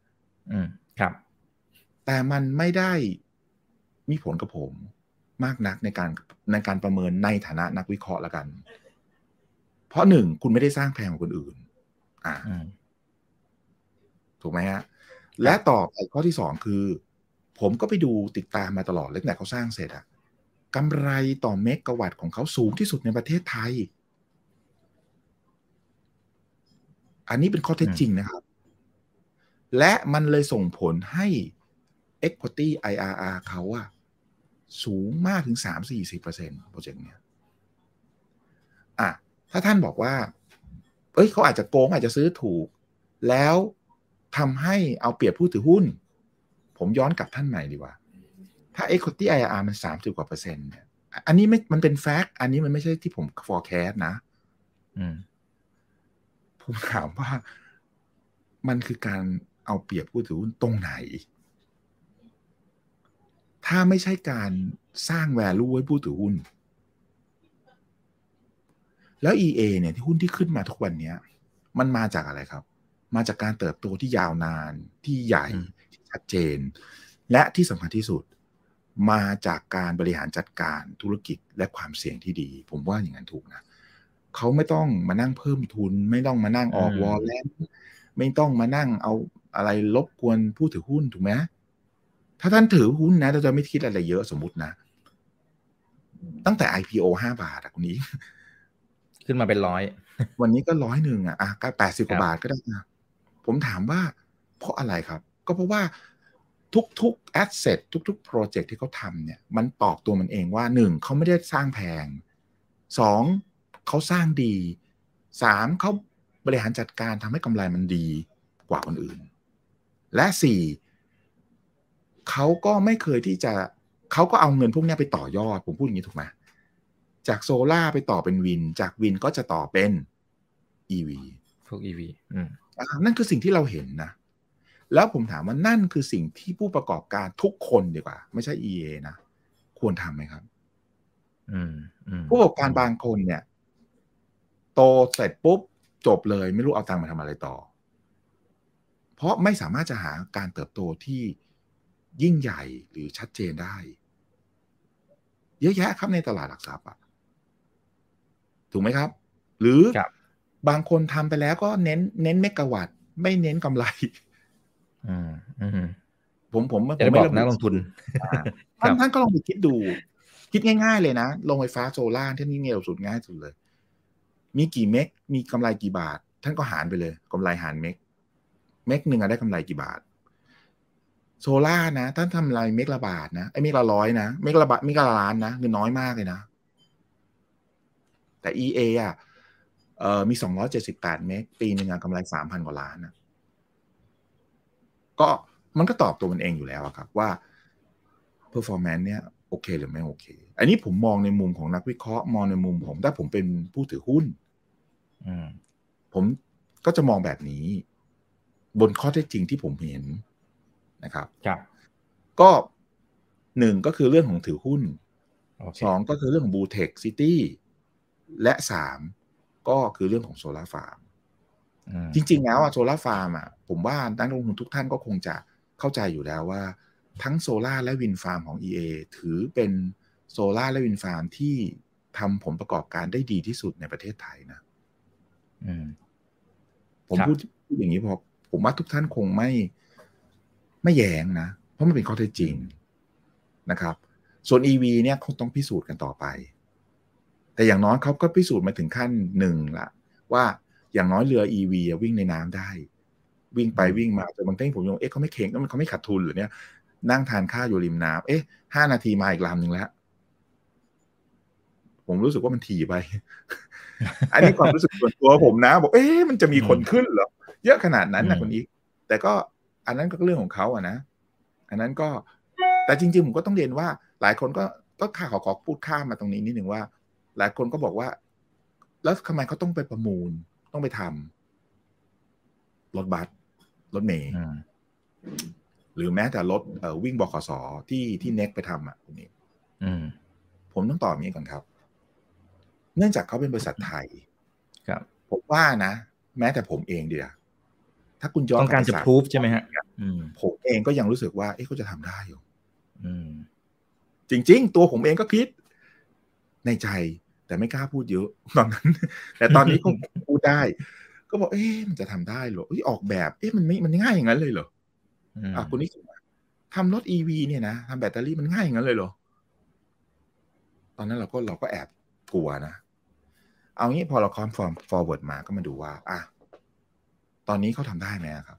B: อืมครับ
C: แต่มันไม่ได้มีผลกับผมมากนักในการในการประเมินในฐานะนักวิเคราะห์ละกัน เพราะหนึ่งคุณไม่ได้สร้างแพงกว่าคนอื่น อ่า
B: อืม
C: ถูกไหมฮะ และต่อไปข้อที่สองคือ ผมก็ไปดูติดตามมาตลอดตั้งแต่เขาสร้างเสร็จอะกำไรต่อเมกะวัตต์ของเขาสูงที่สุดในประเทศไทย อันนี้เป็นข้อเท็จจริงนะครับ และมันเลยส่งผลให้ Equity IRR เขาอะสูงมากถึง 3-40%โปรเจกต์เนี้ยอะถ้าท่านบอกว่า เอ้ยเขาอาจจะโกงอาจจะซื้อถูก แล้วทำให้เอาเปรียบผู้ถือหุ้น ผมย้อนกลับท่านใหม่ดีกว่า ถ้า Equity IRR มัน 30 กว่าเปอร์เซ็นต์เนี่ยอันนี้ไม่มันเป็นแฟกต์อันนี้มันไม่ใช่ที่ผม forecast นะ
B: อืม
C: ผมถามว่ามันคือการเอาเปรียบผู้ถือหุ้นตรงไหน ถ้าไม่ใช่การสร้าง value ไว้ผู้ถือหุ้น แล้ว EA เนี่ยที่หุ้นที่ขึ้นมาทุกวันนี้มันมาจากอะไรครับ มาจากการเติบโตที่ยาวนานที่ใหญ่
B: อืม
C: ที่ ชัดเจน และที่สำคัญที่สุดมาจากการบริหารจัดการธุรกิจและความเสี่ยงที่ดี ผมว่าอย่างนั้นถูกนะเขาไม่ต้องมานั่งเพิ่มทุน ไม่ต้องมานั่งออก
B: อืม
C: วอลเลนไม่ต้องมานั่งเอาอะไรรบกวนผู้ถือหุ้นถูกไหมถ้าท่านถือหุ้นนะเราจะไม่คิดอะไรเยอะสมมตินะ ตั้งแต่ IPO ห้าบาทอะคุณนี้
B: ขึ้นมาเป็นร้อย
C: วันนี้ก็ร้อยหนึ่งอะอะก็แปดสิบก
B: ครั
C: ว่า
B: บ
C: บาทก็ได้นะผมถามว่าเพราะอะไรครับ ก็เพราะว่าทุกๆ asset ทุกๆ project ที่เขาทำเนี่ย มันตอบตัวมันเองว่าหนึ่งเขาไม่ได้สร้างแพงสองเขาสร้างดีสามเขาบริหารจัดการทำให้กำไรมันดีกว่าคนอื่น และสี่เขาก็ไม่เคยที่จะเขาก็เอาเงินพวกเนี้ยไปต่อยอด ผมพูดอย่างนี้ถูกไหมจากโซล่าร์ไปต่อเป็นวิน จากวินก็จะต่อเป็น EV
B: พวก EV อืม
C: อ่านั่นคือสิ่งที่เราเห็นนะ แล้วผมถามว่านั่นคือสิ่งที่ผู้ประกอบการทุกคนดีกว่า ไม่ใช่ EA นะ ควรทำไหมครับ
B: อืมอืม
C: ผู้ประกอบการบางคนเนี่ย โตเสร็จปุ๊บ จบเลยไม่รู้เอาตังค์มาทำอะไรต่อ เพราะไม่สามารถจะหาการเติบโตที่ยิ่งใหญ่หรือชัดเจนได้ เยอะแยะครับในตลาดหลักทรัพย์อะถูกไหมครับ หรือ
B: ครับ
C: บางคนทำไปแล้วก็เน้นเน้นเมกะวัตต์ไม่เน้นกำไร
B: อืมอืม
C: ผมผม
B: จะได้
C: ผม
B: บ
C: ไม่
B: อก
C: ระบุ
B: นักลงทุน
C: อ่า
B: ครั
C: ท่าน
B: บ
C: ท่านก็ลองไปคิดดู คิดง่าย ๆ เลยนะโรงไฟฟ้าโซล่าร์ที่นี่เงียบสุดง่ายสุดเลย มีกี่เมกมีกำไรกี่บาท ท่านก็หารไปเลยกำไรหารเมกเมกหนึ่งอะได้กำไรกี่บาท โซล่าร์นะท่านทำไรเมกละบาทนะไอ้เมกละร้อยนะเมกละบาทเมกละล้านนะเงินน้อยมากเลยนะ แต่ EA อะเอ่อมีสองร้อยเจ็ดสิบแปดเมกปีหนึ่งอะกำไรสามพันกว่าล้านนะ ก็มันก็ตอบตัวมันเองอยู่แล้วอะครับว่า performance เนี่ยโอเคหรือไม่โอเค อันนี้ผมมองในมุมของนักวิเคราะห์มองในมุมผมถ้าผมเป็นผู้ถือหุ้น
B: อืม
C: ผมก็จะมองแบบนี้ บนข้อเท็จจริงที่ผมเห็นนะครับ
B: ครับ
C: ก็หนึ่งก็คือเรื่องของถือหุ้น
B: โอเค
C: สองก็คือเรื่องของ Blue Tech City และสามก็คือเรื่องของโซลาร์ฟาร์ม
B: อืม
C: จริง ๆ แล้วอะโซลาร์ฟาร์มอะผมว่านักลงทุนทุกท่านก็คงจะเข้าใจอยู่แล้วว่า ทั้งโซลาร์และ wind farm ของ EA ถือเป็นโซลาร์และ wind farm ที่ทำผลประกอบการได้ดีที่สุดในประเทศไทยนะ
B: อืม
C: ผม
B: ครับ
C: พูดพูดอย่างนี้เพราะผมว่าทุกท่านคงไม่ไม่แย้งนะ เพราะมันเป็นข้อเท็จจริงนะครับ ส่วน EV เนี่ยคงต้องพิสูจน์กันต่อไป แต่อย่างน้อยเขาก็พิสูจน์มาถึงขั้นหนึ่งละว่า อย่างน้อยเรือ EV อะวิ่งในน้ำได้ วิ่งไปวิ่งมาแต่บางทีผมยังเอ๊ะเขาไม่เข็งเขาไม่ขาดทุนหรือเนี่ยนั่งทานข้าวอยู่ริมน้ำเอ๊ะห้านาทีมาอีกลำหนึ่งแล้ว ผมรู้สึกว่ามันถี่ไป อันนี้ความรู้สึกส่วนตัวผมนะ บอก เอ๊ะมันจะมีคนขึ้นเหรอ เยอะขนาดนั้นนะ
B: อืม
C: คนนี้ แต่ก็อันนั้นก็เรื่องของเขาอะนะ อันนั้นก็ แต่จริง ๆ ผมก็ต้องเรียนว่า หลายคนก็ก็ข้าขอขอพูดข้ามมาตรงนี้นิดหนึ่งว่า หลายคนก็บอกว่า แล้วทำไมเขาต้องไปประมูล ต้องไปทำรถบัสรถเมย์
B: อืม
C: หรือแม้แต่รถเอ่อวิ่งบขสที่ที่เน็กไปทำอะคุณนี้
B: อืม
C: ผมต้องตอบอย่างนี้ก่อนครับ เนื่องจากเขาเป็นบริษัทไทย
B: ครับ
C: ผมว่านะ แม้แต่ผมเองเดียวถ้าคุณย้อน
B: ต้องการจะ
C: ลับไป
B: พรูฟใช่ไหมฮะอืม
C: ผมเองก็ยังรู้สึกว่า เอ๊ะเขาจะทำได้อยู่
B: อืม
C: จริง ๆ ตัวผมเองก็คิด ในใจ แต่ไม่กล้าพูดเยอะตอนนั้น แต่ตอนนี้ก็พูดได้ ก็บอกเอ๊ะมันจะทำได้เหรอเอ้ยออกแบบ เอ๊ะมันไม่มันง่ายอย่างนั้นเลยเหรอ
B: อืม
C: อะคุณนี่ทำรถ EV เนี่ยนะทำแบตเตอรี่มันง่ายอย่างนั้นเลยเหรอ ตอนนั้นเราก็เราก็แอบกลัวนะ เอางี้พอเราคอมฟอร์ม forward มาก็มาดูว่า อะ ตอนนี้เขาทำได้ไหมครับ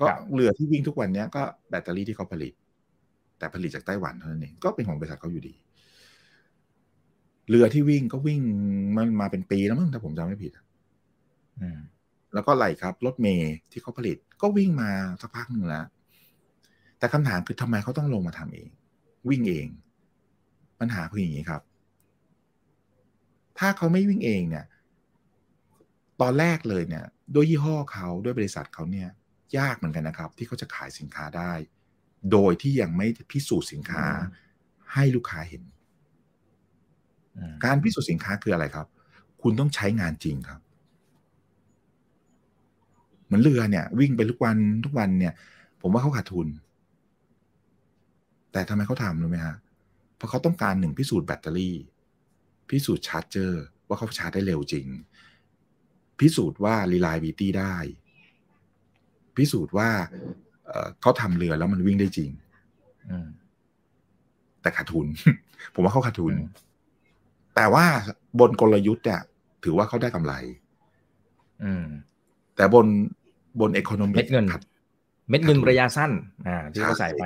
C: ก็เรือที่วิ่งทุกวันเนี้ยก็แบตเตอรี่ที่เขาผลิต แต่ผลิตจากไต้หวันเท่านั้นเอง ก็เป็นของบริษัทเขาอยู่ดี เรือที่วิ่งก็วิ่งมันมาเป็นปีแล้วมั้งถ้าผมจำไม่ผิดอะ
B: อืม
C: แล้วก็ไหลครับ รถเมย์ที่เขาผลิต ก็วิ่งมาสักพักหนึ่งแล้ว แต่คำถามคือทำไมเขาต้องลงมาทำเอง วิ่งเอง ปัญหาคืออย่างนี้ครับ ถ้าเขาไม่วิ่งเองเนี่ย ตอนแรกเลยเนี่ย ด้วยยี่ห้อเขาด้วยบริษัทเขาเนี่ย ยากเหมือนกันนะครับ ที่เขาจะขายสินค้าได้ โดยที่ยังไม่พิสูจน์สินค้าให้ลูกค้าเห็น
B: อืม
C: การพิสูจน์สินค้าคืออะไรครับ คุณต้องใช้งานจริงครับ เหมือนเรือเนี่ย วิ่งไปทุกวันทุกวันเนี่ย ผมว่าเขาขาดทุน แต่ทำไมเขาทำรู้ไหมฮะเพราะเขาต้องการหนึ่งพิสูจน์แบตเตอรี่ พิสูจน์ชาร์จเจอร์ ว่าเขาชาร์จได้เร็วจริง พิสูจน์ว่า reliability ได้ พิสูจน์ว่าเอ่อเขาทำเรือแล้วมันวิ่งได้จริง
B: อืม
C: แต่ขาดทุน ผมว่าเขาขาดทุน
B: อืม
C: แต่ว่าบนกลยุทธ์เนี่ยถือว่าเขาได้กำไร
B: อืม
C: แต่บนบน economic
B: เม็ดเงิน
C: ขาด
B: เม็ดเงิน
C: ขาดทุน
B: ระยะสั้น อ่า ที่เขา
C: ใช่
B: ใส่ไป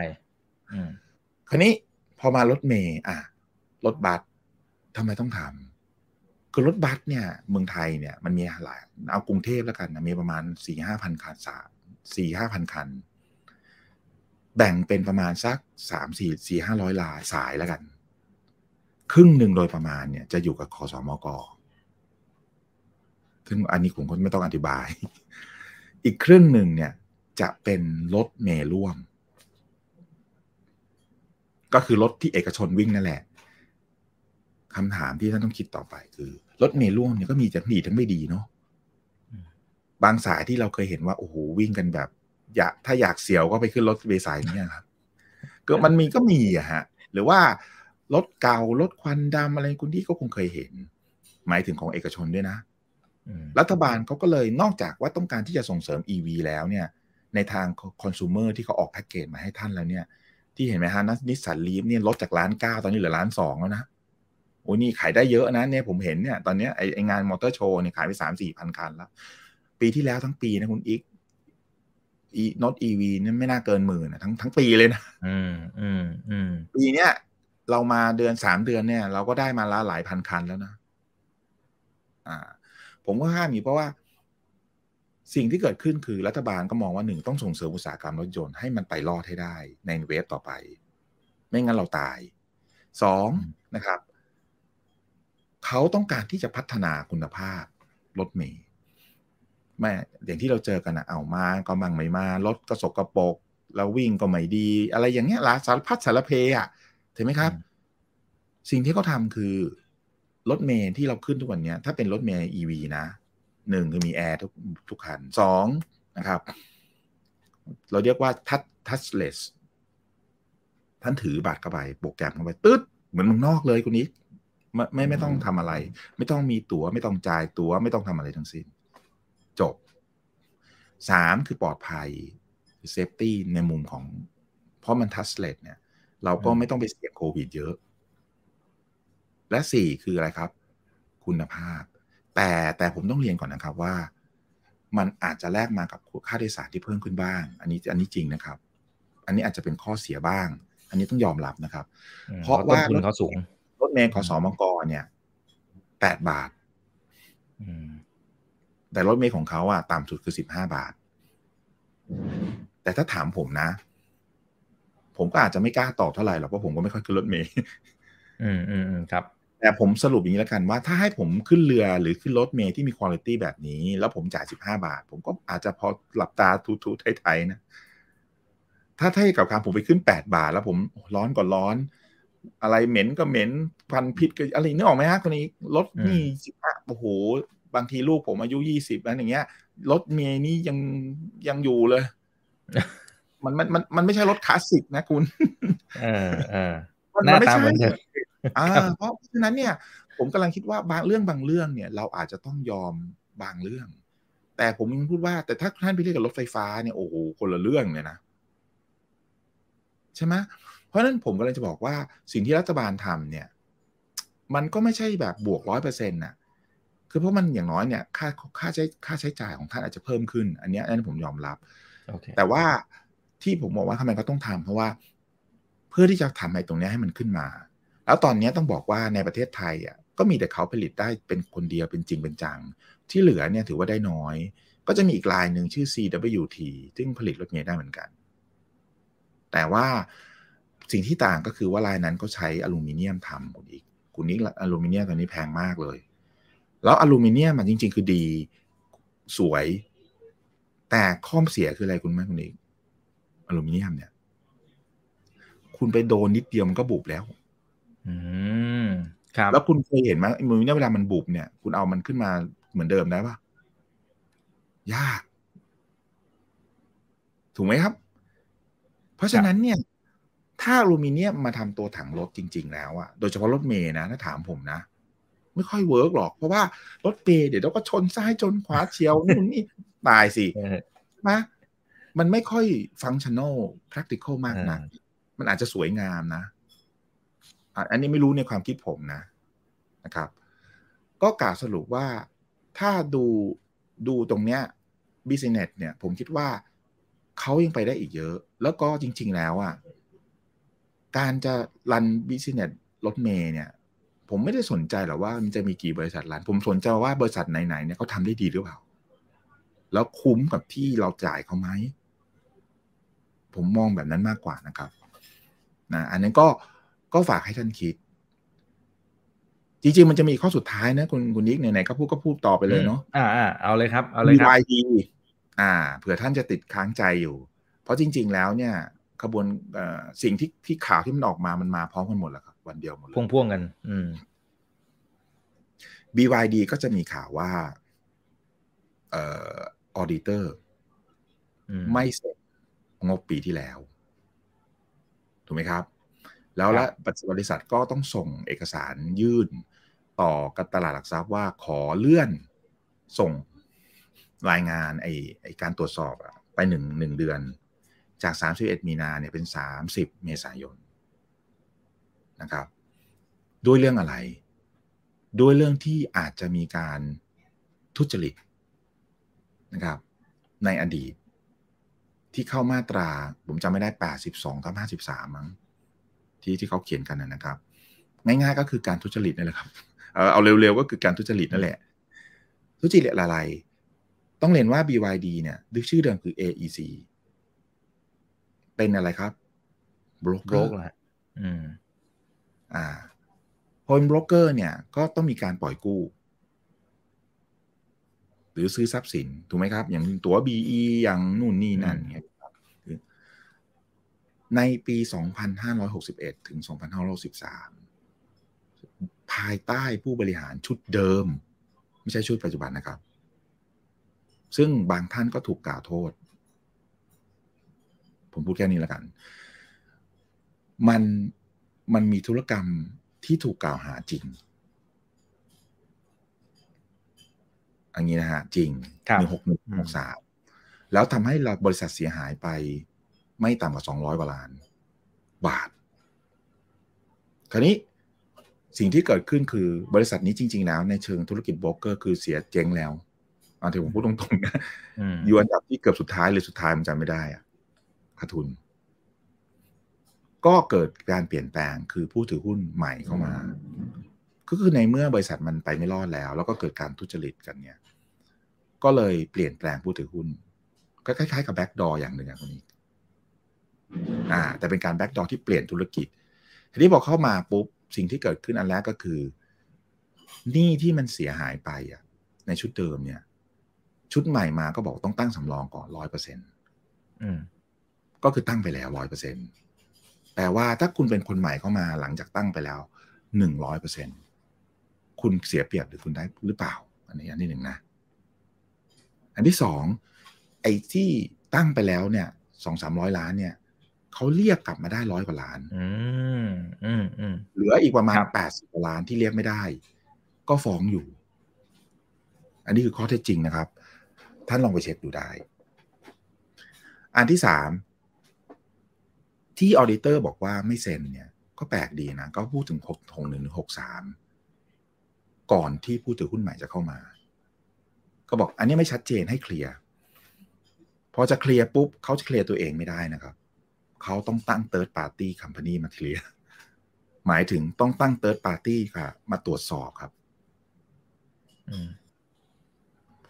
B: อืม
C: คราวนี้พอมารถเมย์อะรถบัสทำไมต้องทำคือรถบัสเนี่ย เมืองไทยเนี่ย มันมีหลายเอากรุงเทพแล้วกันนะมีประมาณสี่ห้าพันคันสามสี่ห้าพันคัน แบ่งเป็นประมาณสักสามสี่สี่ห้าร้อยลายสายแล้วกัน ครึ่งหนึ่งโดยประมาณเนี่ยจะอยู่กับคอสมกซึ่งอันนี้ผมก็ไม่ต้องอธิบาย อีกครึ่งหนึ่งเนี่ยจะเป็นรถเมล์ร่วม ก็คือรถที่เอกชนวิ่งนั่นแหละคำถามที่ท่านต้องคิดต่อไปคือรถเมล์ร่วมเนี่ยก็มีทั้งดีทั้งไม่ดีเนาะ
B: อืม
C: บางสายที่เราเคยเห็นว่าโอ้โหวิ่งกันแบบ อยากถ้าอยากเสียวก็ไปขึ้นรถเมล์สายนี้ครับก็มันมีก็มีอะฮะ หรือว่า รถเก่ารถควันดำอะไรคุณที่ก็คงเคยเห็น หมายถึงของเอกชนด้วยนะ
B: อืม
C: รัฐบาลเขาก็เลยนอกจากว่าต้องการที่จะส่งเสริม EV แล้วเนี่ย ในทางคอน sumer ที่เขาออกแพ็กเกจมาให้ท่านแล้วเนี่ย ที่เห็นไหมฮะ Nissan Leaf เนี่ยลดจากล้านเก้าตอนนี้เหลือล้านสองแล้วนะโอ้ยนี่ขายได้เยอะนะเนี่ยผมเห็นเนี่ยตอนเนี้ยไอไองานมอเตอร์โชว์เนี่ยขายไปสามสี่พันคันแล้ว ปีที่แล้วทั้งปีนะคุณอีกอีนอต EV เนี่ยไม่น่าเกินหมื่นนะทั้งทั้งปีเลยนะ
B: อืมอืมอืม
C: ปีเนี้ย เรามาเดือนสามเดือนเนี่ย เราก็ได้มาละหลายพันคันแล้วนะอ่า ผมก็ห้ามมีเพราะว่า สิ่งที่เกิดขึ้นคือรัฐบาลก็มองว่าหนึ่งต้องส่งเสริมอุตสาหกรรมรถยนต์ให้มันไปรอดให้ได้ ในเวฟต่อไป ไม่งั้นเราตายสองนะครับเขาต้องการที่จะพัฒนาคุณภาพรถเมย์ไม่อย่างที่เราเจอกันนะเอามาก็มั่งไม่มารถก็สกรปรกแล้ววิ่งก็ไม่ดี อะไรอย่างเงี้ยละสารพัดสารเพอะ ถูกไหมครับ สิ่งที่เขาทำคือรถเมย์ที่เราขึ้นทุกวันนี้ถ้าเป็นรถเมย์ EV นะหนึ่งคือมีแอร์ทุกทุกคันสองนะครับ เราเรียกว่าทัชทัชเลสท่านถือบัตรเข้าไปโปรแกรมเข้าไปตึ๊ดเหมือนเมืองนอกเลยคนนี้ไม่ไม่ไม่ต้องทำอะไร ไม่ต้องมีตัว๋วไม่ต้องจ่ายตัว๋วไม่ต้องทำอะไรทั้งสิ้น จบสามคือปลอดภัยเซฟตี้ในมุมของ เพราะมันทัชเลสเนี่ย เราก็ไม่ต้องไปเสี่ยงโควิดเยอะ และสี่คืออะไรครับ คุณภาพ แต่แต่ผมต้องเรียนก่อนนะครับว่า มันอาจจะแลกมากับค่าโดยสารที่เพิ่มขึ้นบ้าง อันนี้อันนี้จริงนะครับ อันนี้อาจจะเป็นข้อเสียบ้าง อันนี้ต้องยอมรับนะครับ
B: เพราะว่าต้นทุนเขาสูง
C: รถเมล์ขอสอมกเนี่ยแปดบาทแต่รถเมล์ของเขาอะต่ำสุดคือสิบห้าบาท แต่ถ้าถามผมนะ ผมก็อาจจะไม่กล้าตอบเท่าไหร่หรอกเพราะผมก็ไม่ค่อยขึ้นรถเมล์
B: อืมอืมครับ
C: แต่ผมสรุปอย่างนี้แล้วกันว่าถ้าให้ผมขึ้นเรือหรือขึ้นรถเมล์ที่มีคุณภาพแบบนี้ แล้วผมจ่ายสิบห้าบาท ผมก็อาจจะพอหลับตาทูๆไทยๆนะถ้าเทียกับการผมไปขึ้นแปดบาท แล้วผมร้อนก่อนร้อน อะไรเหม็นก็เหม็นพันพิษก็อะไรนึกออกไหมฮะคนนี้รถนี่สิบห้าโอ้โหบางทีลูกผมอายุยี่สิบแล้วอย่างเงี้ยรถเมย์นี่ยังยังอยู่เลย มันมันมันมันไม่ใช่รถคลาสสิกนะคุณ
B: เออเออ
C: หน้าตาเหมือนเดิมอ่าเพราะฉะนั้นเนี่ย ผมกำลังคิดว่าบางเรื่องบางเรื่องเนี่ย เราอาจจะต้องยอมบางเรื่อง แต่ผมยังพูดว่าแต่ถ้าท่านไปเรียกกับรถไฟฟ้าเนี่ยโอ้โหคนละเรื่องเลยนะใช่ไหมเพราะนั้นผมกำลังจะบอกว่าสิ่งที่รัฐบาลทำเนี่ย มันก็ไม่ใช่แบบบวกร้อยเปอร์เซ็นต์น่ะคือเพราะมันอย่างน้อยเนี่ยค่าค่าใช้ค่าใช้จ่ายของท่านอาจจะเพิ่มขึ้น อันนี้อันนี้ผมยอมรับ
B: okay.
C: แต่ว่า ที่ผมบอกว่าทำไมเขาต้องทำเพราะว่า เพื่อที่จะทำให้ตรงนี้ให้มันขึ้นมา แล้วตอนนี้ต้องบอกว่าในประเทศไทยอะก็มีแต่เขาผลิตได้เป็นคนเดียวเป็นจริงเป็นจัง ที่เหลือเนี่ยถือว่าได้น้อย ก็จะมีอีกลายหนึ่งชื่อ CWT ซึ่งผลิตรถเมล์ได้เหมือนกัน แต่ว่าสิ่งที่ต่างก็คือว่าลายนั้นก็ใช้อลูมิเนียมทำคุณอีกคุณนิกอลูมิเนียมตอนนี้แพงมากเลย แล้วอลูมิเนียมมันจริง ๆ คือดีสวย แต่ข้อเสียคืออะไรคุณแม่คุณเอก อลูมิเนียมเนี่ย คุณไปโดนนิดเดียวมันก็บุบแล้ว
B: อืมครับ
C: แล้วคุณเคยเห็นไหมอลูมิเนียมเวลามันบุบเนี่ย คุณเอามันขึ้นมาเหมือนเดิมได้ปะยาก ถูกไหมครับ เพราะฉะนั้นเนี่ย ถ้าอลูมิเนียมมาทำตัวถังรถจริง ๆ แล้วอะโดยเฉพาะรถเมล์นะถ้าถามผมนะไม่ค่อย work หรอก เพราะว่ารถเมล์เดี๋ยวเราก็ชนซ้ายชนขวาเฉี่ยวนู่นนี่ตายสิใช่ไห มมันไม่ค่อยฟังชั่นอล practical มากนะมันอาจจะสวยงามนะ อันนี้ไม่รู้ในความคิดผมนะนะครับ ก็กล่าวสรุปว่าถ้าดูดูตรงเนี้ย business เนี่ย ผมคิดว่าเขายังไปได้อีกเยอะ แล้วก็จริง ๆ แล้วอะการจะรัน business รถเมย์เนี่ย ผมไม่ได้สนใจหรอกว่ามันจะมีกี่บริษัทร้านผมสนใจว่าบริษัทไหนๆเนี่ยเขาทาได้ดีหรือเปล่าแล้วคุ้มกับที่เราจ่ายเขาไหม ผมมองแบบนั้นมากกว่านะครับนะอันนั้นก็ก็ฝากให้ท่านคิด จริงๆ มันจะมีข้อสุดท้ายนะ คุณคุณนิกไหนๆก็พูดก็พูดต่อไปเลยเนาะ
B: อ่าอ่าเอาเลยครับเอาเลยครับ
C: BYD อ่าเผื่อท่านจะติดค้างใจอยู่ เพราะจริง ๆ แล้วเนี่ยขบวนสิ่งที่ที่ข่าวที่มันออกมามันมาพร้อมกันหมดแล้วครับ วันเดียวหมดเลย
B: พ่วงๆกัน อืม
C: BYD ก็จะมีข่าวว่า เอ่อออเดเตอร์ ไม่เสร็จ งบปีที่แล้ว ถูกไหมครับ แล้วและบริษัทก็ต้องส่งเอกสารยื่นต่อกับตลาดหลักทรัพย์ว่าขอเลื่อนส่งรายงานไอไอการตรวจสอบไปหนึ่งหนึ่งเดือน จาก31มีนาเนี่ยเป็น30เมษายนนะครับ ด้วยเรื่องอะไร ด้วยเรื่องที่อาจจะมีการทุจริตนะครับ ในอดีต ที่เข้ามาตรา ผมจำไม่ได้ 82ทับ53 มั้งที่ที่เขาเขียนกันนะครับ ง่ายๆก็คือการทุจริตนั่นแหละครับ เอาเร็วๆก็คือการทุจริตนั่นแหละ ทุจริตอะไร ต้องเรียนว่า BYD เนี่ยด้วยชื่อเดิมคือ AEC เป็นอะไรครับ
B: บล็อกเกอร์อืม
C: อ่าพอเป็นบล็อกเกอร์เนี่ย ก็ต้องมีการปล่อยกู้ รือซื้อทรัพย์สินถูกไหมครับ อย่างตั๋ว BE อย่างนู่นนี่นั่นเงี้ยในปี 2561 ถึง 2563 ภายใต้ผู้บริหารชุดเดิม ไม่ใช่ชุดปัจจุบันนะครับ ซึ่งบางท่านก็ถูกกล่าวโทษ ผมพูดแค่นี้แล้วกัน มันมันมีธุรกรรมที่ถูกกล่าวหาจริง อันนี้นะฮะจริงหนึ่งหกหนึ่งหกสามแล้วทำให้เราบริษัทเสียหายไปไม่ต่ำกว่าสองร้อยกว่าล้าน บาท คราวนี้สิ่งที่เกิดขึ้นคือบริษัทนี้จริง ๆ แล้ว ในเชิงธุรกิจโบรกเกอร์คือเสียเจ๊งแล้วอันที่ผมพูดตรงๆนะอยู่อันดับที่เกือบสุดท้ายเลยสุดท้ายมันจำไม่ได้อะขาดทุน ก็เกิดการเปลี่ยนแปลงคือผู้ถือหุ้นใหม่เข้ามา ก็คือในเมื่อบริษัทมันไปไม่รอดแล้ว แล้วก็เกิดการทุจริตกันเนี่ย ก็เลยเปลี่ยนแปลงผู้ถือหุ้นก็คล้ายๆกับ backdoor อย่างหนึ่งอย่างนี้อ่า แต่เป็นการ backdoor ที่เปลี่ยนธุรกิจ ทีนี้พอเข้ามาปุ๊บสิ่งที่เกิดขึ้นอันแรกก็คือหนี้ที่มันเสียหายไปอะ ในชุดเดิมเนี่ย ชุดใหม่มาก็บอกต้องตั้งสำรองก่อนร้อยเปอร์เซ็นต์ก็คือตั้งไปแล้วร้อยเปอร์เซ็นต์แต่ว่าถ้าคุณเป็นคนใหม่เข้ามาหลังจากตั้งไปแล้วหนึ่งร้อยเปอร์เซ็นต์คุณเสียเปรียบหรือคุณได้หรือเปล่า อันนี้อันที่หนึ่งนะ อันที่สองไอ้ที่ตั้งไปแล้วเนี่ยสองสามร้อยล้านเนี่ยเขาเรียกกลับมาได้ร้อยกว่าล้าน
B: อืมอืมอืม
C: เหลืออีกประมาณแปดสิบกว่าล้านที่เรียกไม่ได้ ก็ฟ้องอยู่ อันนี้คือข้อเท็จจริงนะครับ ท่านลองไปเช็คดูได้ อันที่สามที่ออเดเตอร์บอกว่าไม่เซ็นเนี่ย ก็แปลกดีนะ ก็พูดถึงหกหกหนึ่งหกสามก่อนที่ผู้ถือหุ้นใหม่จะเข้ามา ก็บอกอันนี้ไม่ชัดเจนให้เคลียร์พอจะเคลียร์ปุ๊บเขาจะเคลียร์ตัวเองไม่ได้นะครับเขาต้องตั้ง third party company มาเคลียร์หมายถึงต้องตั้ง third party ค่ะ มาตรวจสอบครับ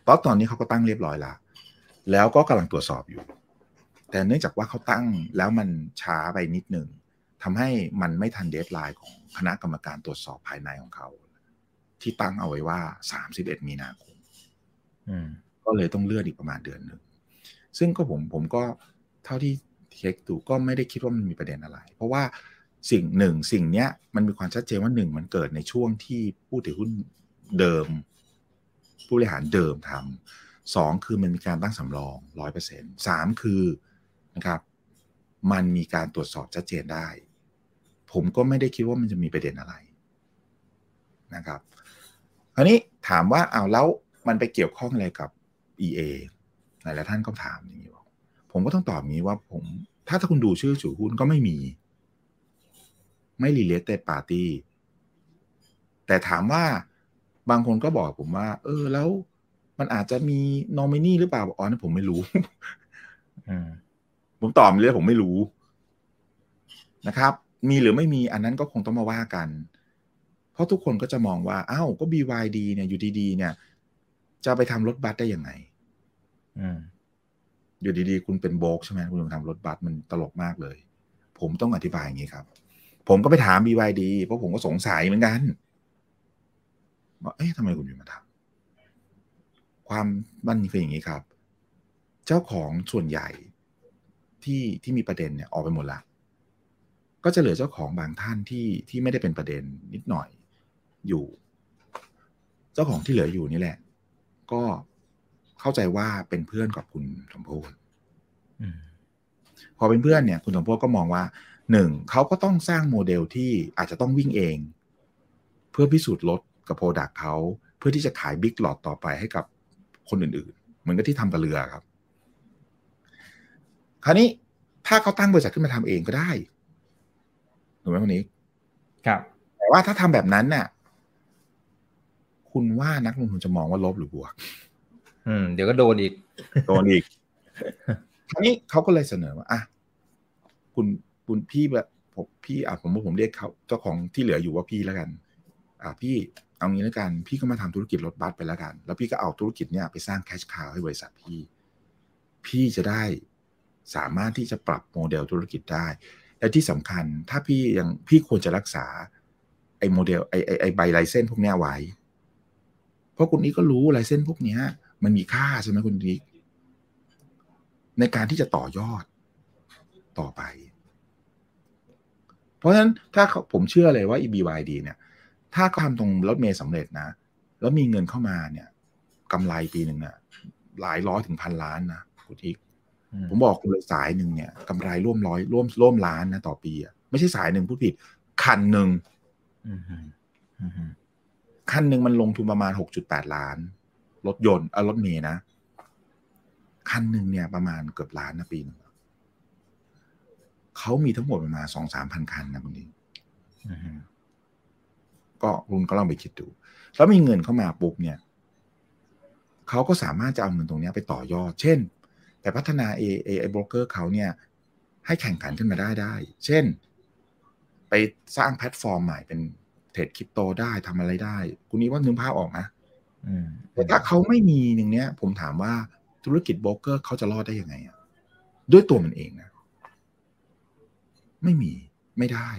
C: ตอนตอนนี้เขาก็ตั้งเรียบร้อยละแล้วก็กำลังตรวจสอบอยู่ แต่เนื่องจากว่าเขาตั้งแล้วมันช้าไปนิดหนึ่งทำให้มันไม่ทัน deadline ของคณะกรรมการตรวจสอบภายในของเขา ที่ตั้งเอาไว้ว่า 31 มีนาคม ก็เลยต้องเลื่อนอีกประมาณเดือนหนึ่งซึ่งก็ผมผมก็เท่าที่เช็คดูก็ไม่ได้คิดว่ามันมีประเด็นอะไร เพราะว่าสิ่งหนึ่งสิ่งเนี้ยมันมีความชัดเจนว่าหนึ่งมันเกิดในช่วงที่ผู้ถือหุ้นเดิม ผู้บริหารเดิมทำสองคือมันมีการตั้งสำรองร้อยเปอร์เซ็นต์สามคือนะครับ มันมีการตรวจสอบชัดเจนได้ ผมก็ไม่ได้คิดว่ามันจะมีประเด็นอะไรนะครับคราวนี้ถามว่าเอาแล้ว มันไปเกี่ยวข้องอะไรกับ EA หลายๆท่านก็ถามอย่างนี้ผมก็ต้องตอบงี้ว่าผม ถ้าถ้าคุณดูชื่อถือหุ้นก็ไม่มี ไม่ related party แต่ถามว่าบางคนก็บอกผมว่า เออ แล้วมันอาจจะมีนอมินีหรือเปล่าอ๋อนั่ผมไม่รู้ผมตอบเลยผมไม่รู้นะครับ มีหรือไม่มีอันนั้นก็คงต้องมาว่ากัน เพราะทุกคนก็จะมองว่า อ้าว ก็ BYD เนี่ยอยู่ดีๆเนี่ย จะไปทำรถบัสได้ยังไงอยู่ดีๆ คุณเป็นโบกใช่ไหมคุณทำรถบัสมันตลกมากเลย ผมต้องอธิบายอย่างนี้ครับ ผมก็ไปถาม BYD เพราะผมก็สงสัยเหมือนกันว่าเอ๊ะทำไมคุณอยู่มาทำความมันคืออย่างนี้ครับ เจ้าของส่วนใหญ่ที่ที่มีประเด็นเนี่ยออกไปหมดละก็จะเหลือเจ้าของบางท่านที่ที่ไม่ได้เป็นประเด็นนิดหน่อยอยู่ เจ้าของที่เหลืออยู่นี่แหละ ก็เข้าใจว่าเป็นเพื่อนกับคุณสมโภชน์พอเป็นเพื่อนเนี่ย คุณสมพศก็มองว่าหนึ่งเขาก็ต้องสร้างโมเดลที่อาจจะต้องวิ่งเอง เพื่อพิสูจน์รถกับ product เขาเพื่อที่จะขาย big lot ต่อไปให้กับคนอื่นๆ เหมือนกับที่ทำกับเรือครับ คราวนี้ถ้าเขาตั้งบริษัทขึ้นมาทำเองก็ได้ถูกไหมคนนี้
B: ครับ
C: แต่ว่าถ้าทำแบบนั้นเนี่ย คุณว่านักลงทุนจะมองว่าลบหรือบวก
B: อืม เดี๋ยวก็โดนอีก
C: โดนอีกคราวนี้เขาก็เลยเสนอว่าอะคุณคุณพี่แบบผมพี่อะผมว่าผมเรียกเขาเจ้าของที่เหลืออยู่ว่าพี่แล้วกัน อะพี่เอางี้แล้วกัน พี่ก็มาทำธุรกิจรถบัสไปแล้วกัน แล้วพี่ก็เอาธุรกิจเนี้ยไปสร้างแคชคาวให้บริษัทพี่ พี่จะได้สามารถที่จะปรับโมเดลธุรกิจได้ และที่สำคัญถ้าพี่ยังพี่ควรจะรักษาไอ้โมเดลไอ้ไอ้ใบไลเซนพวกเนี้ยไว้ เพราะคุณนี้ก็รู้ไลเซนพวกเนี้ยมันมีค่าใช่ไหมคุณดิกในการที่จะต่อยอดต่อไป เพราะฉะนั้นถ้าผมเชื่อเลยว่า EBYD เนี่ย ถ้าเขาทำตรงรถเมย์สำเร็จนะ แล้วมีเงินเข้ามาเนี่ยกำไรปีหนึ่งเนี่ยหลายร้อยถึงพันล้านนะคุณทิกผมบอกคุณเลยสายหนึ่งเนี่ยกำไรร่วมร้อยร่วมร่วมล้านนะต่อปีอะไม่ใช่สายหนึ่งพูดผิดคันหนึ่ง คันหนึ่งมันลงทุนประมาณหกจุดแปดล้าน รถยนต์เออรถเมย์นะ คันหนึ่งเนี่ยประมาณเกือบล้านนะปีนึงเขามีทั้งหมดประมาณสองสามพันคันนะคุณดิก็คุณก็ลองไปคิดดู แล้วมีเงินเข้ามาปุ๊บเนี่ยเขาก็สามารถจะเอาเงินตรงนี้ไปต่อยอด เช่นไปพัฒนาเอเอไอโบรกเกอร์เขาเนี่ยให้แข่งขันขึ้นมาได้ได้ เช่น ไปสร้างแพลตฟอร์มใหม่เป็นเท รดคริปโตได้ทำอะไรได้ คุณนี้ว่านึกภาพออกนะแต่ถ้าเขาไม่มีหนึ่งเนี้ย ผมถามว่าธุรกิจโบรกเกอร์เขาจะรอดได้ยังไงอะด้วยตัวมันเองนะไม่มีไม่ได้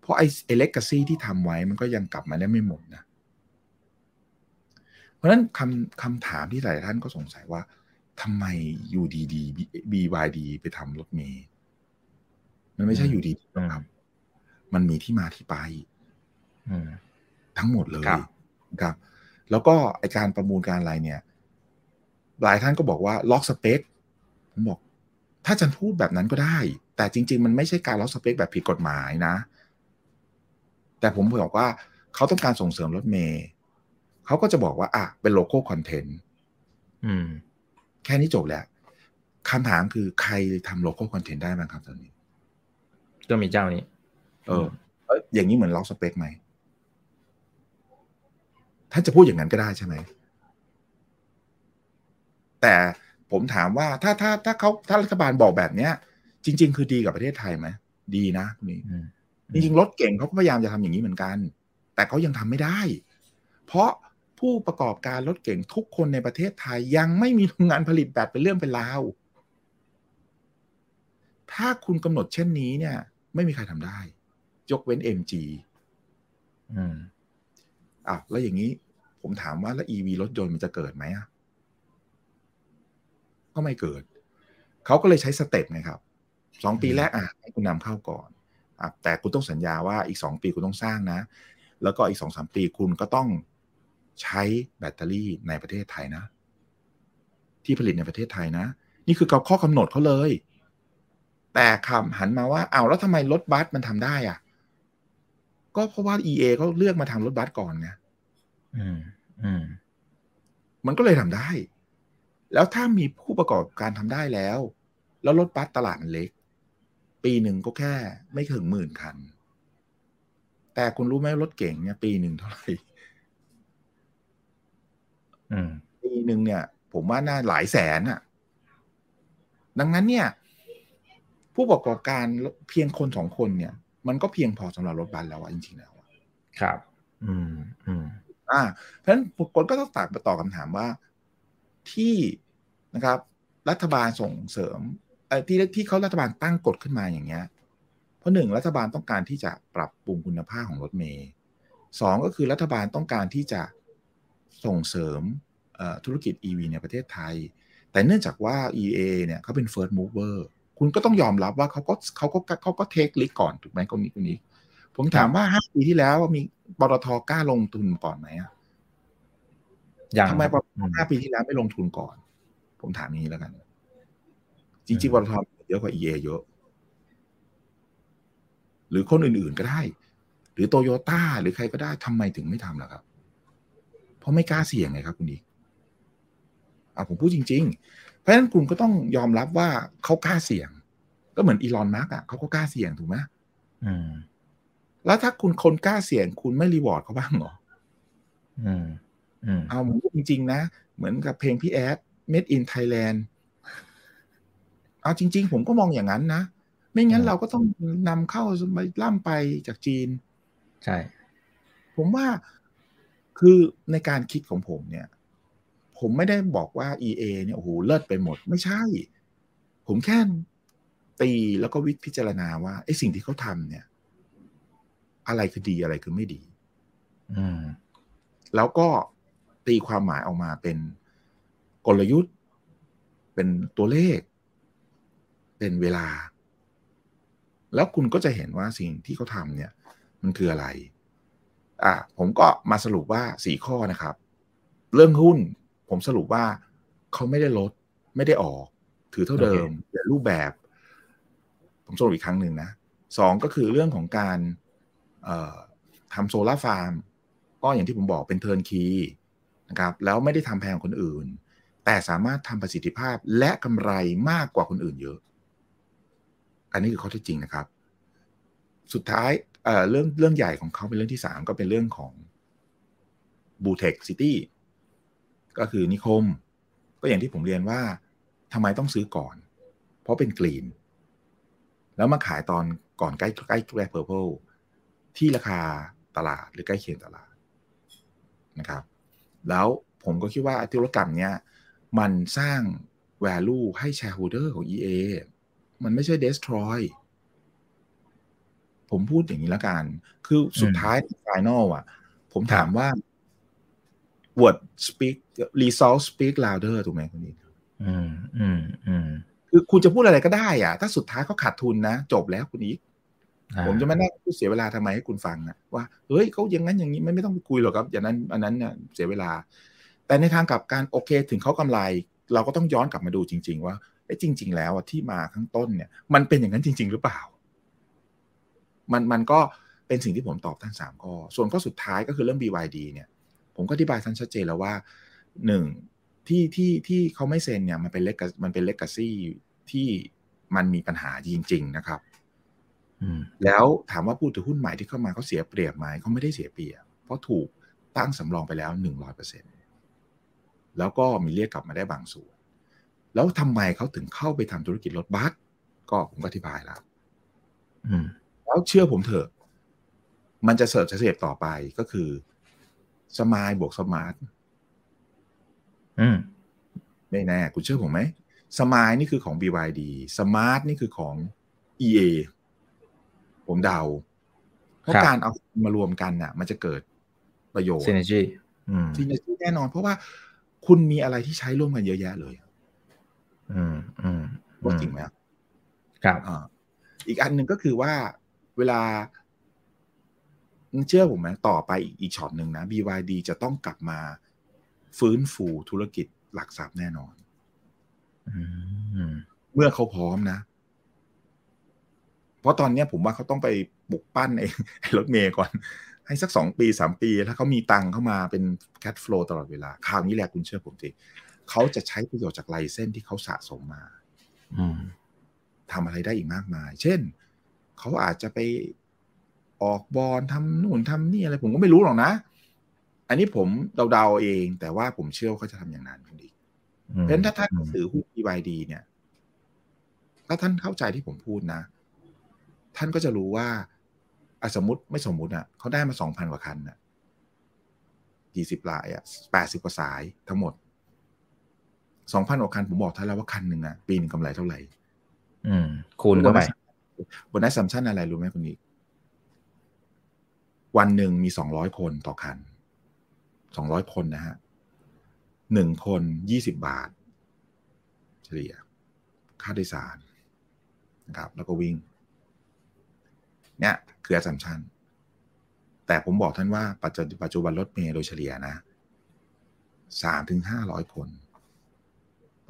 C: เพราะไอ้เอเล็กกซี่ที่ทำไว้มันก็ยังกลับมาได้ไม่หมดนะ เพราะฉะนั้นคำคำถามที่หลายท่านก็สงสัยว่าทำไมอยู่ดีดีบีวดีไปทำรถเมย์มันไม่ใช่อยู่ดีครับมันมีที่มาที่ไป ทั้งหมดเลยครับ แล้วก็ไอการประมูลการอะไรเนี่ย หลายท่านก็บอกว่าล็อกสเปคผมบอก ถ้าจะพูดแบบนั้นก็ได้ แต่จริง ๆ มันไม่ใช่การล็อกสเปคแบบผิดกฎหมายนะ แต่ผมบอกว่าเขาต้องการส่งเสริมรถเมล์เขาก็จะบอกว่า อะ เป็น local content แค่นี้จบแล้วคำถามคือใครทำ local content ได้บ้างครับตอนนี้
B: ก็มีเจ้านี้
C: เออ อย่างนี้เหมือนล็อกสเปคไหม ท่านจะพูดอย่างนั้นก็ได้ใช่ไหม แต่ผมถามว่าถ้าถ้าถ้าเขาถ้ารัฐบาลบอกแบบเนี้ย จริง ๆ คือดีกับประเทศไทยไหมดีนะนี่จริงๆรถเก่งเขาก็พยายามจะทำอย่างนี้เหมือนกัน แต่เขายังทำไม่ได้ เพราะผู้ประกอบการรถเก่งทุกคนในประเทศไทยยังไม่มีโรงงานผลิตแบบเป็นเรื่องเป็นราวถ้าคุณกำหนดเช่นนี้เนี่ย ไม่มีใครทำได้ ยกเว้น MG อืมอ้าวแล้วอย่างนี้ ผมถามว่าแล้ว EV รถยนต์มันจะเกิดไหมอะก็ไม่เกิด เขาก็เลยใช้สเต็ปนะครับสองปีแรกอะให้คุณนำเข้าก่อนอะแต่คุณต้องสัญญาว่าอีกสองปีคุณต้องสร้างนะ แล้วก็อีกสองสามปีคุณก็ต้องใช้แบตเตอรี่ในประเทศไทยนะ ที่ผลิตในประเทศไทยนะ นี่คือข้อกำหนดเขาเลย แต่คำหันมาว่าเอาแล้วทำไมรถบัสมันทำได้อะ ก็เพราะว่า EA เขาเลือกมาทำรถบัสก่อนไงอืมอืมมันก็เลยทำได้ แล้วถ้ามีผู้ประกอบการทำได้แล้ว แล้วรถบัสตลาดมันเล็ก ปีหนึ่งก็แค่ไม่ถึงหมื่นคัน แต่คุณรู้ไหมรถเก่งเนี่ย ปีหนึ่งเท่าไหร่ปีหนึ่งเนี่ย ผมว่าน่าหลายแสนอะดังนั้นเนี่ย ผู้ประกอบการเพียงคนสองคนเนี่ย มันก็เพียงพอสำหรับรถบัสแล้วอะจริงๆแล้ว
B: ครับ อืมอืม
C: อ่า เพราะฉะนั้นคนก็ต้องตากไปต่อคำถามว่าที่นะครับ รัฐบาลส่งเสริมไอ้ที่ที่เขารัฐบาลตั้งกฎขึ้นมาอย่างเงี้ย เพราะหนึ่งรัฐบาลต้องการที่จะปรับปรุงคุณภาพของรถเมย์สองก็คือรัฐบาลต้องการที่จะส่งเสริมธุรกิจ EV ในประเทศไทย แต่เนื่องจากว่า EA เนี่ยเขาเป็น first mover คุณก็ต้องยอมรับว่าเขาก็เขาก็เขาก็เทคลิกก่อนถูกไหมตรงนี้ตรงนี้ ผมถามว่าห้าปีที่แล้วมีปตทกล้าลงทุนก่อนไหมอะทำไมปตทห้าปีที่แล้วไม่ลงทุนก่อน ผมถามนี้แล้วกัน จริงๆปตทเยอะกว่า EA เยอะ หรือคนอื่นๆก็ได้ หรือโตโยต้าหรือใครก็ได้ทำไมถึงไม่ทำล่ะครับราะไม่กล้าเสี่ยงไงครับคุณดีอะผมพูดจริงๆเพ ราะฉะนั้นคุณก็ต้องยอมรับว่าเขากล้าเสี่ยง ก็เหมือนอีลอนมาร์กอะเขาก็กล้าเสี่ยงถูกไหมอืม แล้วถ้าคุณคนกล้าเสี่ยง คุณไม่รีวอร์ดเขาบ้างเหรออืมอืมเอาผมพูดจริง ๆ นะ เหมือนกับเพลงพี่แอด Made in Thailand เอาจริง ๆ ผมก็มองอย่างนั้นนะ ไม่งั้นเราก็ต้องนำเข้าไปล่ำไปจากจีน
B: ใช่
C: ผมว่าคือในการคิดของผมเนี่ย ผมไม่ได้บอกว่า EA เนี่ยโอ้โหเลิศไปหมด ไม่ใช่ ผมแค่ตีแล้วก็วิพิจารณาว่าไอ้สิ่งที่เขาทำเนี่ย อะไรคือดีอะไรคือไม่ดี อืม แล้วก็ตีความหมายออกมาเป็นกลยุทธ์ เป็นตัวเลข เป็นเวลา แล้วคุณก็จะเห็นว่าสิ่งที่เขาทำเนี่ย มันคืออะไร อะผมก็มาสรุปว่าสี่ข้อนะครับ เรื่องหุ้น ผมสรุปว่าเขาไม่ได้ลด ไม่ได้ออก ถือเท่าเดิมแต่รูปแบบ ผมสรุปอีกครั้งหนึ่งนะสองก็คือเรื่องของการทำโซลาร์ฟาร์มก็อย่างที่ผมบอกเป็นเทิร์นคีนะครับแล้วไม่ได้ทำแพงคนอื่น แต่สามารถทำประสิทธิภาพและกำไรมากกว่าคนอื่นเยอะ อันนี้คือข้อเท็จจริงนะครับ สุดท้ายเเรื่องเรื่องใหญ่ของเขาเป็นเรื่องที่สามก็เป็นเรื่องของ Blue Tech City ก็คือนิคม ก็อย่างที่ผมเรียนว่าทำไมต้องซื้อก่อน เพราะเป็น green แล้วมาขายตอนก่อนใกล้ใกล้ใกล้ purple ที่ราคาตลาดหรือใกล้เคียงตลาดนะครับ แล้วผมก็คิดว่าธุรกรรมเนี้ยมันสร้าง value ให้ shareholder ของ EA มันไม่ใช่ destroy ผมพูดอย่างนี้แล้วกัน คือสุดท้าย final อะ ผมถามว่า word speak result speak louder ถูกไหมคุณนี่
B: อืมอืมอืม
C: คือคุณจะพูดอะไรก็ได้อะถ้าสุดท้ายเขาขาดทุนนะ จบแล้วคุณอีกผมจะไม่นั่งพูดเสียเวลาทำไมให้คุณฟังนะว่าเฮ้ยเขาอย่างนั้นอย่างนี้ไม่ไม่ต้องคุยหรอกครับ อย่างนั้นอันนั้นเนี่ยเสียเวลา แต่ในทางกลับการโอเคถึงเขากำไร เราก็ต้องย้อนกลับมาดูจริง ๆ ว่าไอ้จริง ๆ แล้วที่มาข้างต้นเนี่ย มันเป็นอย่างนั้นจริง ๆ หรือเปล่า มันมันก็เป็นสิ่งที่ผมตอบทั้งสามข้อส่วนข้อสุดท้ายก็คือเรื่อง BYD เนี่ย ผมก็อธิบายท่านชัดเจนแล้วว่าหนึ่งที่ที่ที่เขาไม่เซ็นเนี่ยมันเป็นเลกมันเป็นเลกาซี่ที่มันมีปัญหาจริง ๆ นะครับแล้วถามว่าผู้ถือหุ้นใหม่ที่เข้ามาเขาเสียเปรียบไหมเขาไม่ได้เสียเปรียบ เพราะถูกตั้งสำรองไปแล้วหนึ่งร้อยเปอร์เซ็นแล้วก็มีเรียกกลับมาได้บางส่วน แล้วทำไมเขาถึงเข้าไปทำธุรกิจรถบัสก็ผมก็อธิบายแล้วแล้วเชื่อผมเถอะ มันจะเสิร์ฟเสียบต่อไปก็คือ สมายบวกสมาร์ทไม่แน่คุณเชื่อผมไหม Smile นี่คือของ BYD Smart นี่คือของ EA ผมเดา เพราะการเอามารวมกันน่ะ มันจะเกิดประโยชน์ synergy synergy แน่นอน เพราะว่าคุณมีอะไรที่ใช้ร่วมกันเยอะแยะเลย
B: อืมอืม
C: จริงไหม
B: ครับ
C: อีกอันหนึ่งก็คือว่าเวลา เชื่อผมไหมต่อไปอีกช็อตหนึ่งนะ BYD จะต้องกลับมาฟื้นฟูธุรกิจหลักทรัพย์แน่นอนเมื่อเขาพร้อมนะ เพราะตอนนี้ผมว่าเขาต้องไปบุกปั้นไอ้รถเมย์ก่อน ให้สักสองปีสามปี ถ้าเขามีตังเข้ามาเป็นแคทฟลูตลอดเวลา คราวนี้แหละคุณเชื่อผมสิเขาจะใช้ประโยชน์จากไลเส้นที่เขาสะสมมาทำอะไรได้อีกมากมาย เช่น เขาอาจจะไป ออกบอลทำนู่นทำนี่อะไรผมก็ไม่รู้หรอกนะ อันนี้ผมเดาๆเอง แต่ว่าผมเชื่อว่าเขาจะทำอย่างนั้นดีเพราะฉะนั้นถ้าท่านถือหุ้น BYD เนี่ย ถ้าท่านเข้าใจที่ผมพูดนะ ท่านก็จะรู้ว่าอสมมติไม่สมมุติอะเขาได้มาสองพันกว่าคันอะกี่สิบลายอะแปดสิบกว่าสายทั้งหมดสองพันกว่าคันผมบอกท่านแล้วว่าคันหนึ่งอะปีนึงกำไรเท่าไหร่
B: อืม คูณเข้าไป
C: บนนั้นสัมชันอะไรรู้ไหมคุณนี้ วันหนึ่งมีสองร้อยคนต่อคันสองร้อยคนนะฮะหนึ่งคนยี่สิบบาท เฉลี่ย ค่าโดยสารนะครับ แล้วก็วิ่ง เนี่ย คือ assumption แต่ผมบอกท่านว่าปัจจุปัจจุบันรถเมล์โดยเฉลี่ยนะสามถึงห้าร้อยคน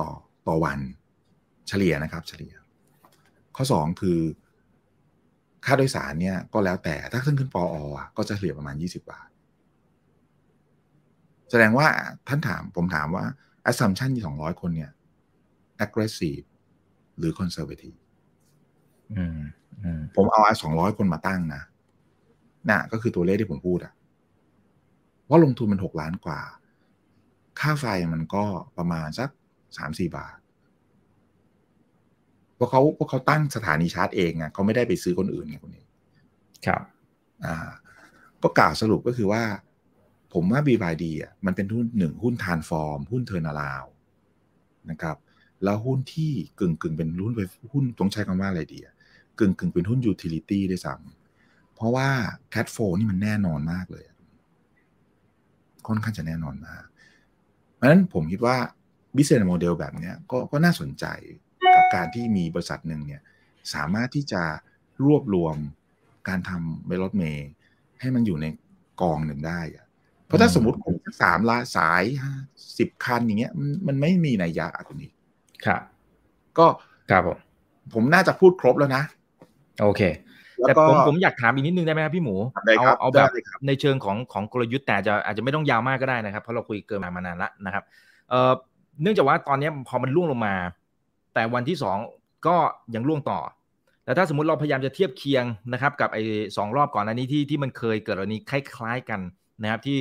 C: ต่อต่อวัน เฉลี่ยนะครับ เฉลี่ย ข้อสองคือ ค่าโดยสารเนี่ยก็แล้วแต่ถ้าขึ้นขึ้นปออก็จะเฉลี่ยประมาณยี่สิบาท แสดงว่าท่านถามผมถามว่า assumption ที่สองร้อยคนเนี่ย aggressive หรือ conservative
B: อืม
C: ผมเอาสองร้อยคนมาตั้งนะน่ะก็คือตัวเลขที่ผมพูดอะว่าลงทุนมันหกล้านกว่า ค่าไฟมันก็ประมาณสักสามสี่บาท เพราะเขาเพราะเขาตั้งสถานีชาร์จเองอะเขาไม่ได้ไปซื้อคนอื่นไงคนนี้
B: ครับ
C: อ่า ก็กล่าวสรุปก็คือว่า ผมว่า BYD อะมันเป็นหุ้นหนึ่งหุ้น transform หุ้น turnaround นะครับ แล้วหุ้นที่กึ่งกึ่งเป็นหุ้นไปหุ้นต้องใช้คำว่าอะไรดีอะกึ่งกึ่งเป็นหุ้น utility ด้วยซ้ำเพราะว่า cash flow นี่มันแน่นอนมากเลยค่อนข้างจะแน่นอนมากเพราะฉะนั้นผมคิดว่า business model แบบเนี้ยก็ก็น่าสนใจ กับการที่มีบริษัทหนึ่งเนี่ยสามารถที่จะรวบรวมการทำเบลรถเมย์ให้มันอยู่ในกองหนึ่งได้อะเพราะถ้าสมมติผมสามลาสายสิบคันอย่างเงี้ยมันมันไม่มีนัยยะอะคุณนี้
B: ครับ
C: ก็
B: ครับผม
C: ผมน่าจะพูดครบแล้วนะ
B: โอเค
C: แล้ว
B: แต่
C: ก็
B: ผมผมอยากถามอีกนิดนึงได้ไหมครับพี่หมู
C: ได้ครับ
B: เอาเอาแบบ
C: ได้เลยครับ
B: ในเชิงของของกลยุทธ์แต่อาจจะอาจจะไม่ต้องยาวมากก็ได้นะครับ เพราะเราคุยเกินมามานานละนะครับเอ่อเนื่องจากว่าตอนนี้พอมันล่วงลงมา แต่วันที่สองก็ยังล่วงต่อแต่ถ้าสมมติเราพยายามจะเทียบเคียงนะครับ กับไอ้สองรอบก่อนอันนี้ที่ที่มันเคยเกิดอันนี้คล้ายๆกันนะครับที่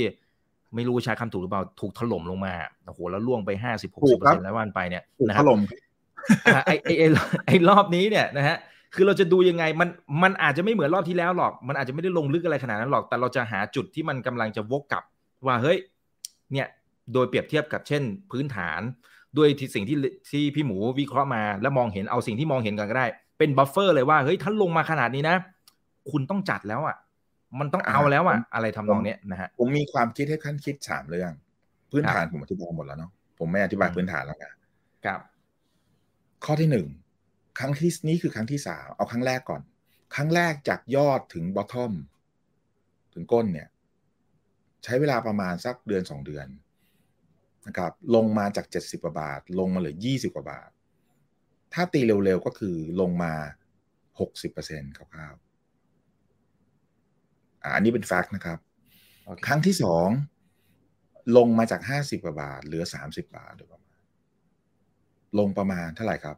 B: ไม่รู้ใช้คำถูกหรือเปล่าถูกถล่มลงมาโอ้โหแล้วล่วงไปห้าสิบหก
C: ถู
B: สิบ
C: ก
B: เปอ
C: ค
B: ร์
C: รับ
B: เซ็นต์แล้ววันไปเนี่ย
C: ถูก
B: นะค
C: ถ
B: รับ
C: ล่ม
B: อะไอไอไอไอรอบนี้เนี่ยนะฮะคือเราจะดูยังไงมันมันอาจจะไม่เหมือนรอบที่แล้วหรอก มันอาจจะไม่ได้ลงลึกอะไรขนาดนั้นหรอก แต่เราจะหาจุดที่มันกำลังจะวกกลับ ว่าเฮ้ยเนี่ยโดยเปรียบเทียบกับเช่น พื้นฐาน ด้วยที่สิ่งที่ที่พี่หมูวิเคราะห์มา แล้วมองเห็นเอาสิ่งที่มองเห็นกันก็ได้ เป็นบัฟเฟอร์เลยว่าเฮ้ยถ้าลงมาขนาดนี้นะ คุณต้องจัดแล้วอะ มันต้องเอาแล้วอะ อะไรทำนองเนี้ยนะฮะ
C: ผมมีความคิดให้ขั้นคิดสามเรื่อง พื้นฐานผมอธิบายหมดแล้วเนาะผมไม่อธิบาย
B: อืม
C: พื้นฐานแล้วไง
B: ครับ
C: ข้อที่หนึ่งครั้งที่นี้คือครั้งที่สามเอาครั้งแรกก่อน ครั้งแรกจากยอดถึงบอททอม ถึงก้นเนี่ย ใช้เวลาประมาณสักเดือนสองเดือน นะครับลงมาจากเจ็ดสิบกว่าบาท ลงมาเหลือยี่สิบกว่าบาท ถ้าตีเร็วๆก็คือลงมาหกสิบเปอร์เซ็นต์คร่าวๆอ่าอันนี้เป็นแฟกต์นะครับ
B: โอเค
C: ครั้งที่สองลงมาจากห้าสิบกว่าบาท เหลือสามสิบาทโดยประมาณลงประมาณเท่าไหร่ครับ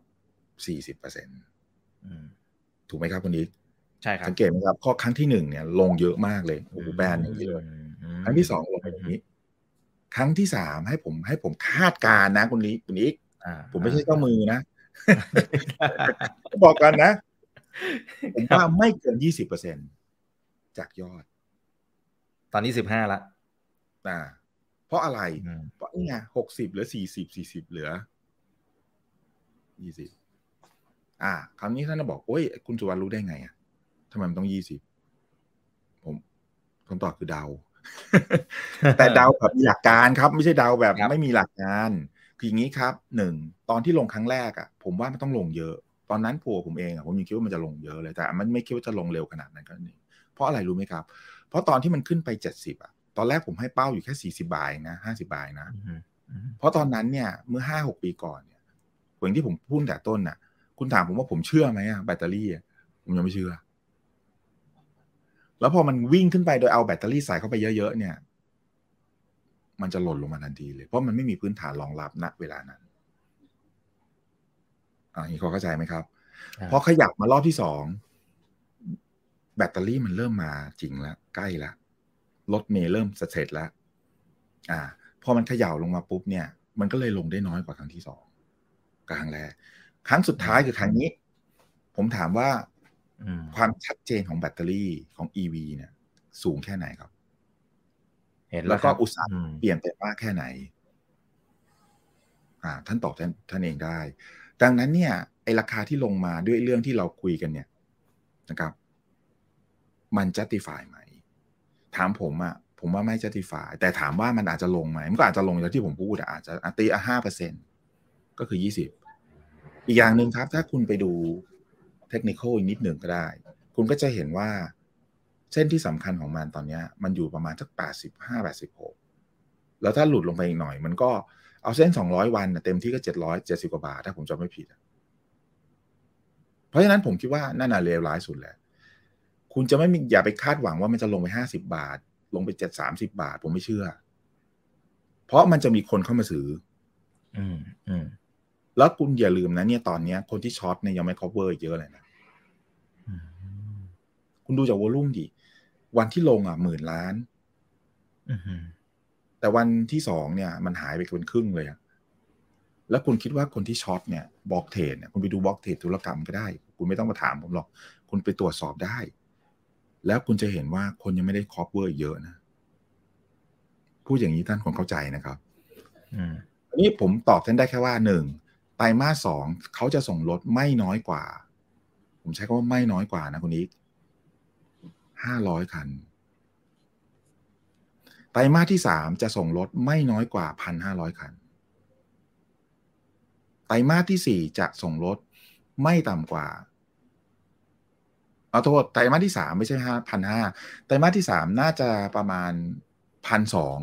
C: สี่สิบเปอร์เซ็นต์
B: อืม
C: ถูกไหมครับคุณนิก
B: ใช่ครับ
C: สังเกตไหมครับข้อครั้งที่หนึ่งเนี่ยลงเยอะมากเลยโอ้โหแบนอย่างนี้เลย
B: อืม
C: ครั้งที่สองลงแบบนี้ ครั้งที่สามให้ผมให้ผมคาดการณ์นะคุณนิกคุณนิก
B: อ่า
C: ผมไม่ใช่เจ้ามือนะ บอกกันนะผมว่าไม่เกินยี่สิบเปอร์เซ็นจากยอด
B: ตอนนี้สิบห้าละ
C: อ่า เพราะอะไร
B: อืม
C: เพราะนี่ไงหกสิบเหลือสี่สิบสี่สิบเหลือยี่สิบอ่าคราวนี้ท่านจะบอกโอ้ยคุณสุวรรณรู้ได้ไงอะทำไมมันต้องยี่สิบผมคำตอบคือเดา แต่เดาแบบมีหลักการครับ ไม่ใช่เดาแบบ
B: ครับ
C: ไม่มีหลักการคืออย่างนี้ครับหนึ่งตอนที่ลงครั้งแรกอะ ผมว่ามันต้องลงเยอะ ตอนนั้นผัวผมเองอะผมยังคิดว่ามันจะลงเยอะเลยแต่ มันไม่คิดว่าจะลงเร็วขนาดนั้นก็นี่เพราะอะไรรู้ไหมครับ เพราะตอนที่มันขึ้นไปเจ็ดสิบอะตอนแรกผมให้เป้าอยู่แค่สี่สิบาทเองนะห้าสิบาทนะ
B: อืมอืม
C: เพราะตอนนั้นเนี่ยเมื่อห้าหกปีก่อนเนี่ยอย่างที่ผมพูดแต่ต้นน่ะ คุณถามผมว่าผมเชื่อไหมอะแบตเตอรี่อะผมยังไม่เชื่อ แล้วพอมันวิ่งขึ้นไปโดยเอาแบตเตอรี่ใส่เข้าไปเยอะๆเนี่ย มันจะหล่นลงมาทันทีเลย เพราะมันไม่มีพื้นฐานรองรับณเวลานั้นอ่าอย่างนี้เขาเข้าใจไหมครับพอขยับมารอบที่สองแบตเตอรี่มันเริ่มมาจริงแล้ว ใกล้แล้วรถเมย์เริ่มเสร็จแล้ว อ่า พอมันเขย่าลงมาปุ๊บเนี่ย มันก็เลยลงได้น้อยกว่าครั้งที่สองกับครั้งแรกครั้งสุดท้ายคือครั้งนี้ ผมถามว่า
B: อืม
C: ความชัดเจนของแบตเตอรี่ของ EV เนี่ยสูงแค่ไหนครับ
B: เห็น
C: แล้
B: แล้วว
C: ก็
B: ครับ
C: อุตสาห
B: อืม
C: เปลี่ยนไปมากแค่ไหน อ่า ท่านตอบท่านท่านเองได้ ดังนั้นเนี่ยไอราคาที่ลงมาด้วยเรื่องที่เราคุยกันเนี่ยนะครับ มัน justify ไหม ถามผมอะผมว่าไม่ justify แต่ถามว่ามันอาจจะลงไหม มันก็อาจจะลงอย่างที่ผมพูดอะอาจจะอะตีอะห้าเปอร์เซ็นก็คือยี่สิบอีกอย่างหนึ่งครับ ถ้าคุณไปดู เทคนิคอีกนิดหนึ่งก็ได้ คุณก็จะเห็นว่า เส้นที่สำคัญของมันตอนนี้มันอยู่ประมาณสักแปดสิบห้าแล้วถ้าหลุดลงไปอีกหน่อย มันก็เอาเส้นสองร้อยวันเต็มที่ก็เจ็ดร้อยเจ็ดสิบกว่าบาท ถ้าผมจำไม่ผิด เพราะฉะนั้นผมคิดว่านั่นน่ะเลวร้ายสุดแหละ คุณจะไม่มีอย่าไปคาดหวังว่ามันจะลงไปห้าสิบาท ลงไปเจ็ดสามสิบาท ผมไม่เชื่อ เพราะมันจะมีคนเข้ามาซื้อ
B: อืมอืม
C: แล้วคุณอย่าลืมนะเนี่ยตอนเนี้ย คนที่ช็อตเนี่ยยังไม่ cover เยอะเลยนะ
B: อืม
C: คุณดูจากวอลุ่มดิวันที่ลงอะหมื่นล้าน
B: อืม
C: แต่วันที่สองเนี่ย มันหายไปเกินครึ่งเลยอะแล้วคุณคิดว่าคนที่ช็อตเนี่ยบล็อกเทรดเนี่ยคุณไปดูบล็อกเทรดธุรกรรมก็ได้ คุณไม่ต้องมาถามผมหรอก คุณไปตรวจสอบได้ แล้วคุณจะเห็นว่าคนยังไม่ได้ cover เยอะนะ พูดอย่างนี้ท่านคงเข้าใจนะครับ
B: อืม
C: อันนี้ผมตอบท่านได้แค่ว่าหนึ่ง ไตรมาสสองเขาจะส่งรถไม่น้อยกว่า ผมใช้คำว่าไม่น้อยกว่านะคุณนิกห้าร้อยคัน ไตรมาสที่สามจะส่งรถไม่น้อยกว่าพันห้าร้อยคัน ไตรมาสที่สี่จะส่งลดไม่ต่ำกว่า เอาโทษ ไตรมาสที่สามไม่ใช่ห้าพันห้าไตรมาสที่สามน่าจะประมาณพันสอง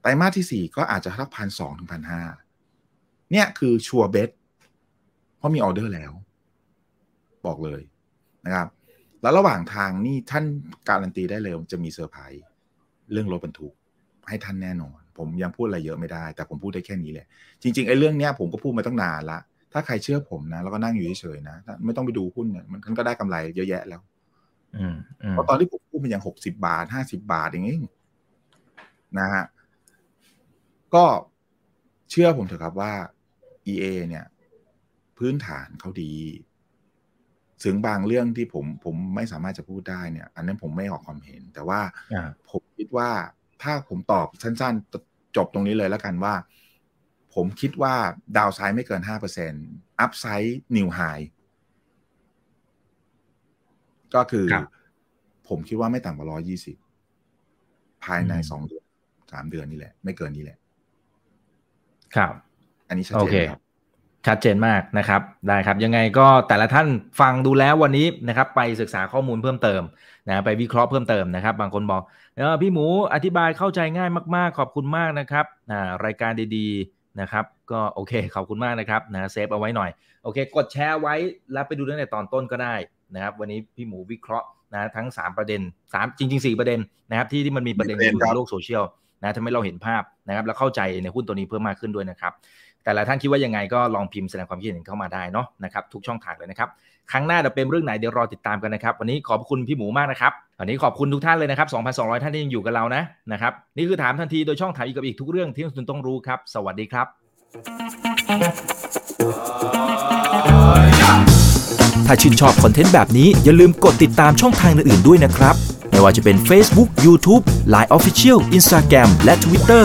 C: ไตรมาสที่สี่ก็อาจจะทักพันสองถึงพันห้า เนี่ยคือ sure bet เพราะมีออเดอร์แล้ว บอกเลยนะครับ แล้วระหว่างทางนี่ท่านการันตีได้เลยจะมีเซอร์ไพรส์เรื่องรถบรรทุกให้ท่านแน่นอน ผมยังพูดอะไรเยอะไม่ได้ แต่ผมพูดได้แค่นี้แหละ จริง ๆ ไอ้เรื่องเนี้ยผมก็พูดมาตั้งนานละ ถ้าใครเชื่อผมนะ แล้วก็นั่งอยู่เฉยๆนะ ไม่ต้องไปดูหุ้นเนี่ยมันก็ได้กำไรเยอะแยะแล้ว
B: อืมอืม
C: เพราะตอนที่ผมพูดมันยังหกสิบาทห้าสิบาทอย่างนี้นะฮะก็เชื่อผมเถอะครับว่า EA เนี่ย พื้นฐานเขาดี ถึงบางเรื่องที่ผมผมไม่สามารถจะพูดได้เนี่ย อันนั้นผมไม่ออกความเห็น แต่ว่า
B: อ่า
C: ผมคิดว่าถ้าผมตอบสั้นๆ จบตรงนี้เลยแล้วกันว่า ผมคิดว่าดาวไซด์ไม่เกินห้าเปอร์เซ็นต์อัพไซด์นิวไฮก็คือ
B: ครับ
C: ผมคิดว่าไม่ต่ำกว่าร้อยี่สิบภายใน
B: อืม
C: สองเดือนสามเดือนนี่แหละ ไม่เกินนี้แหละ
B: ครับ
C: อั นนี้ชัด
B: โอ
C: เจน
B: เค
C: ไหมครับ
B: ชัดเจนมากนะครับได้ครับ ยังไงก็แต่ละท่านฟังดูแล้ววันนี้นะครับ ไปศึกษาข้อมูลเพิ่มเติมนะไปวิเคราะห์เพิ่มเติมนะครับ บางคนบอกเออพี่หมูอธิบายเข้าใจง่ายมากๆ ขอบคุณมากนะครับอ่ารายการดีๆนะครับ ก็โอเคขอบคุณมากนะครับนะเซฟเอาไว้หน่อยโอเค กดแชร์ไว้แล้วไปดูตั้งแต่ตอนต้นก็ได้นะครับ วันนี้พี่หมูวิเคราะห์นะทั้ง 3 ประเด็น 3 จริงๆ 4 ประเด็นนะครับ ที่ที่มันมีประเด็นอยู่ในโลกโซเชียลนะทำให้เราเห็นภาพนะครับ แล้วเข้าใจในหุ้นตัวนี้เพิ่มมากขึ้นด้วยนะครับ แต่ละท่านคิดว่ายังไงก็ลองพิมพ์แสดงความคิดเห็นเข้ามาได้เนาะนะครับทุกช่องทางเลยนะครับครั้งหน้าจะเป็นเรื่องไหนเดี๋ยวรอติดตามกันนะครับวันนี้ขอบคุณพี่หมูมากนะครับวันนี้ขอบคุณทุกท่านเลยนะครับ 2,200 ท่านที่ยังอยู่กับเรานะนะครับนี่คือถามทันทีโดยช่องถามอีกกับอีกทุกเรื่องที่นักลงทุนต้องรู้ครับ สวัสดีครับ
A: ถ้าชื่นชอบคอนเทนต์แบบนี้อย่าลืมกดติดตามช่องทางอื่นๆด้วยนะครับไม่ว่าจะเป็น Facebook, YouTube, Line Official, Instagram และ Twitter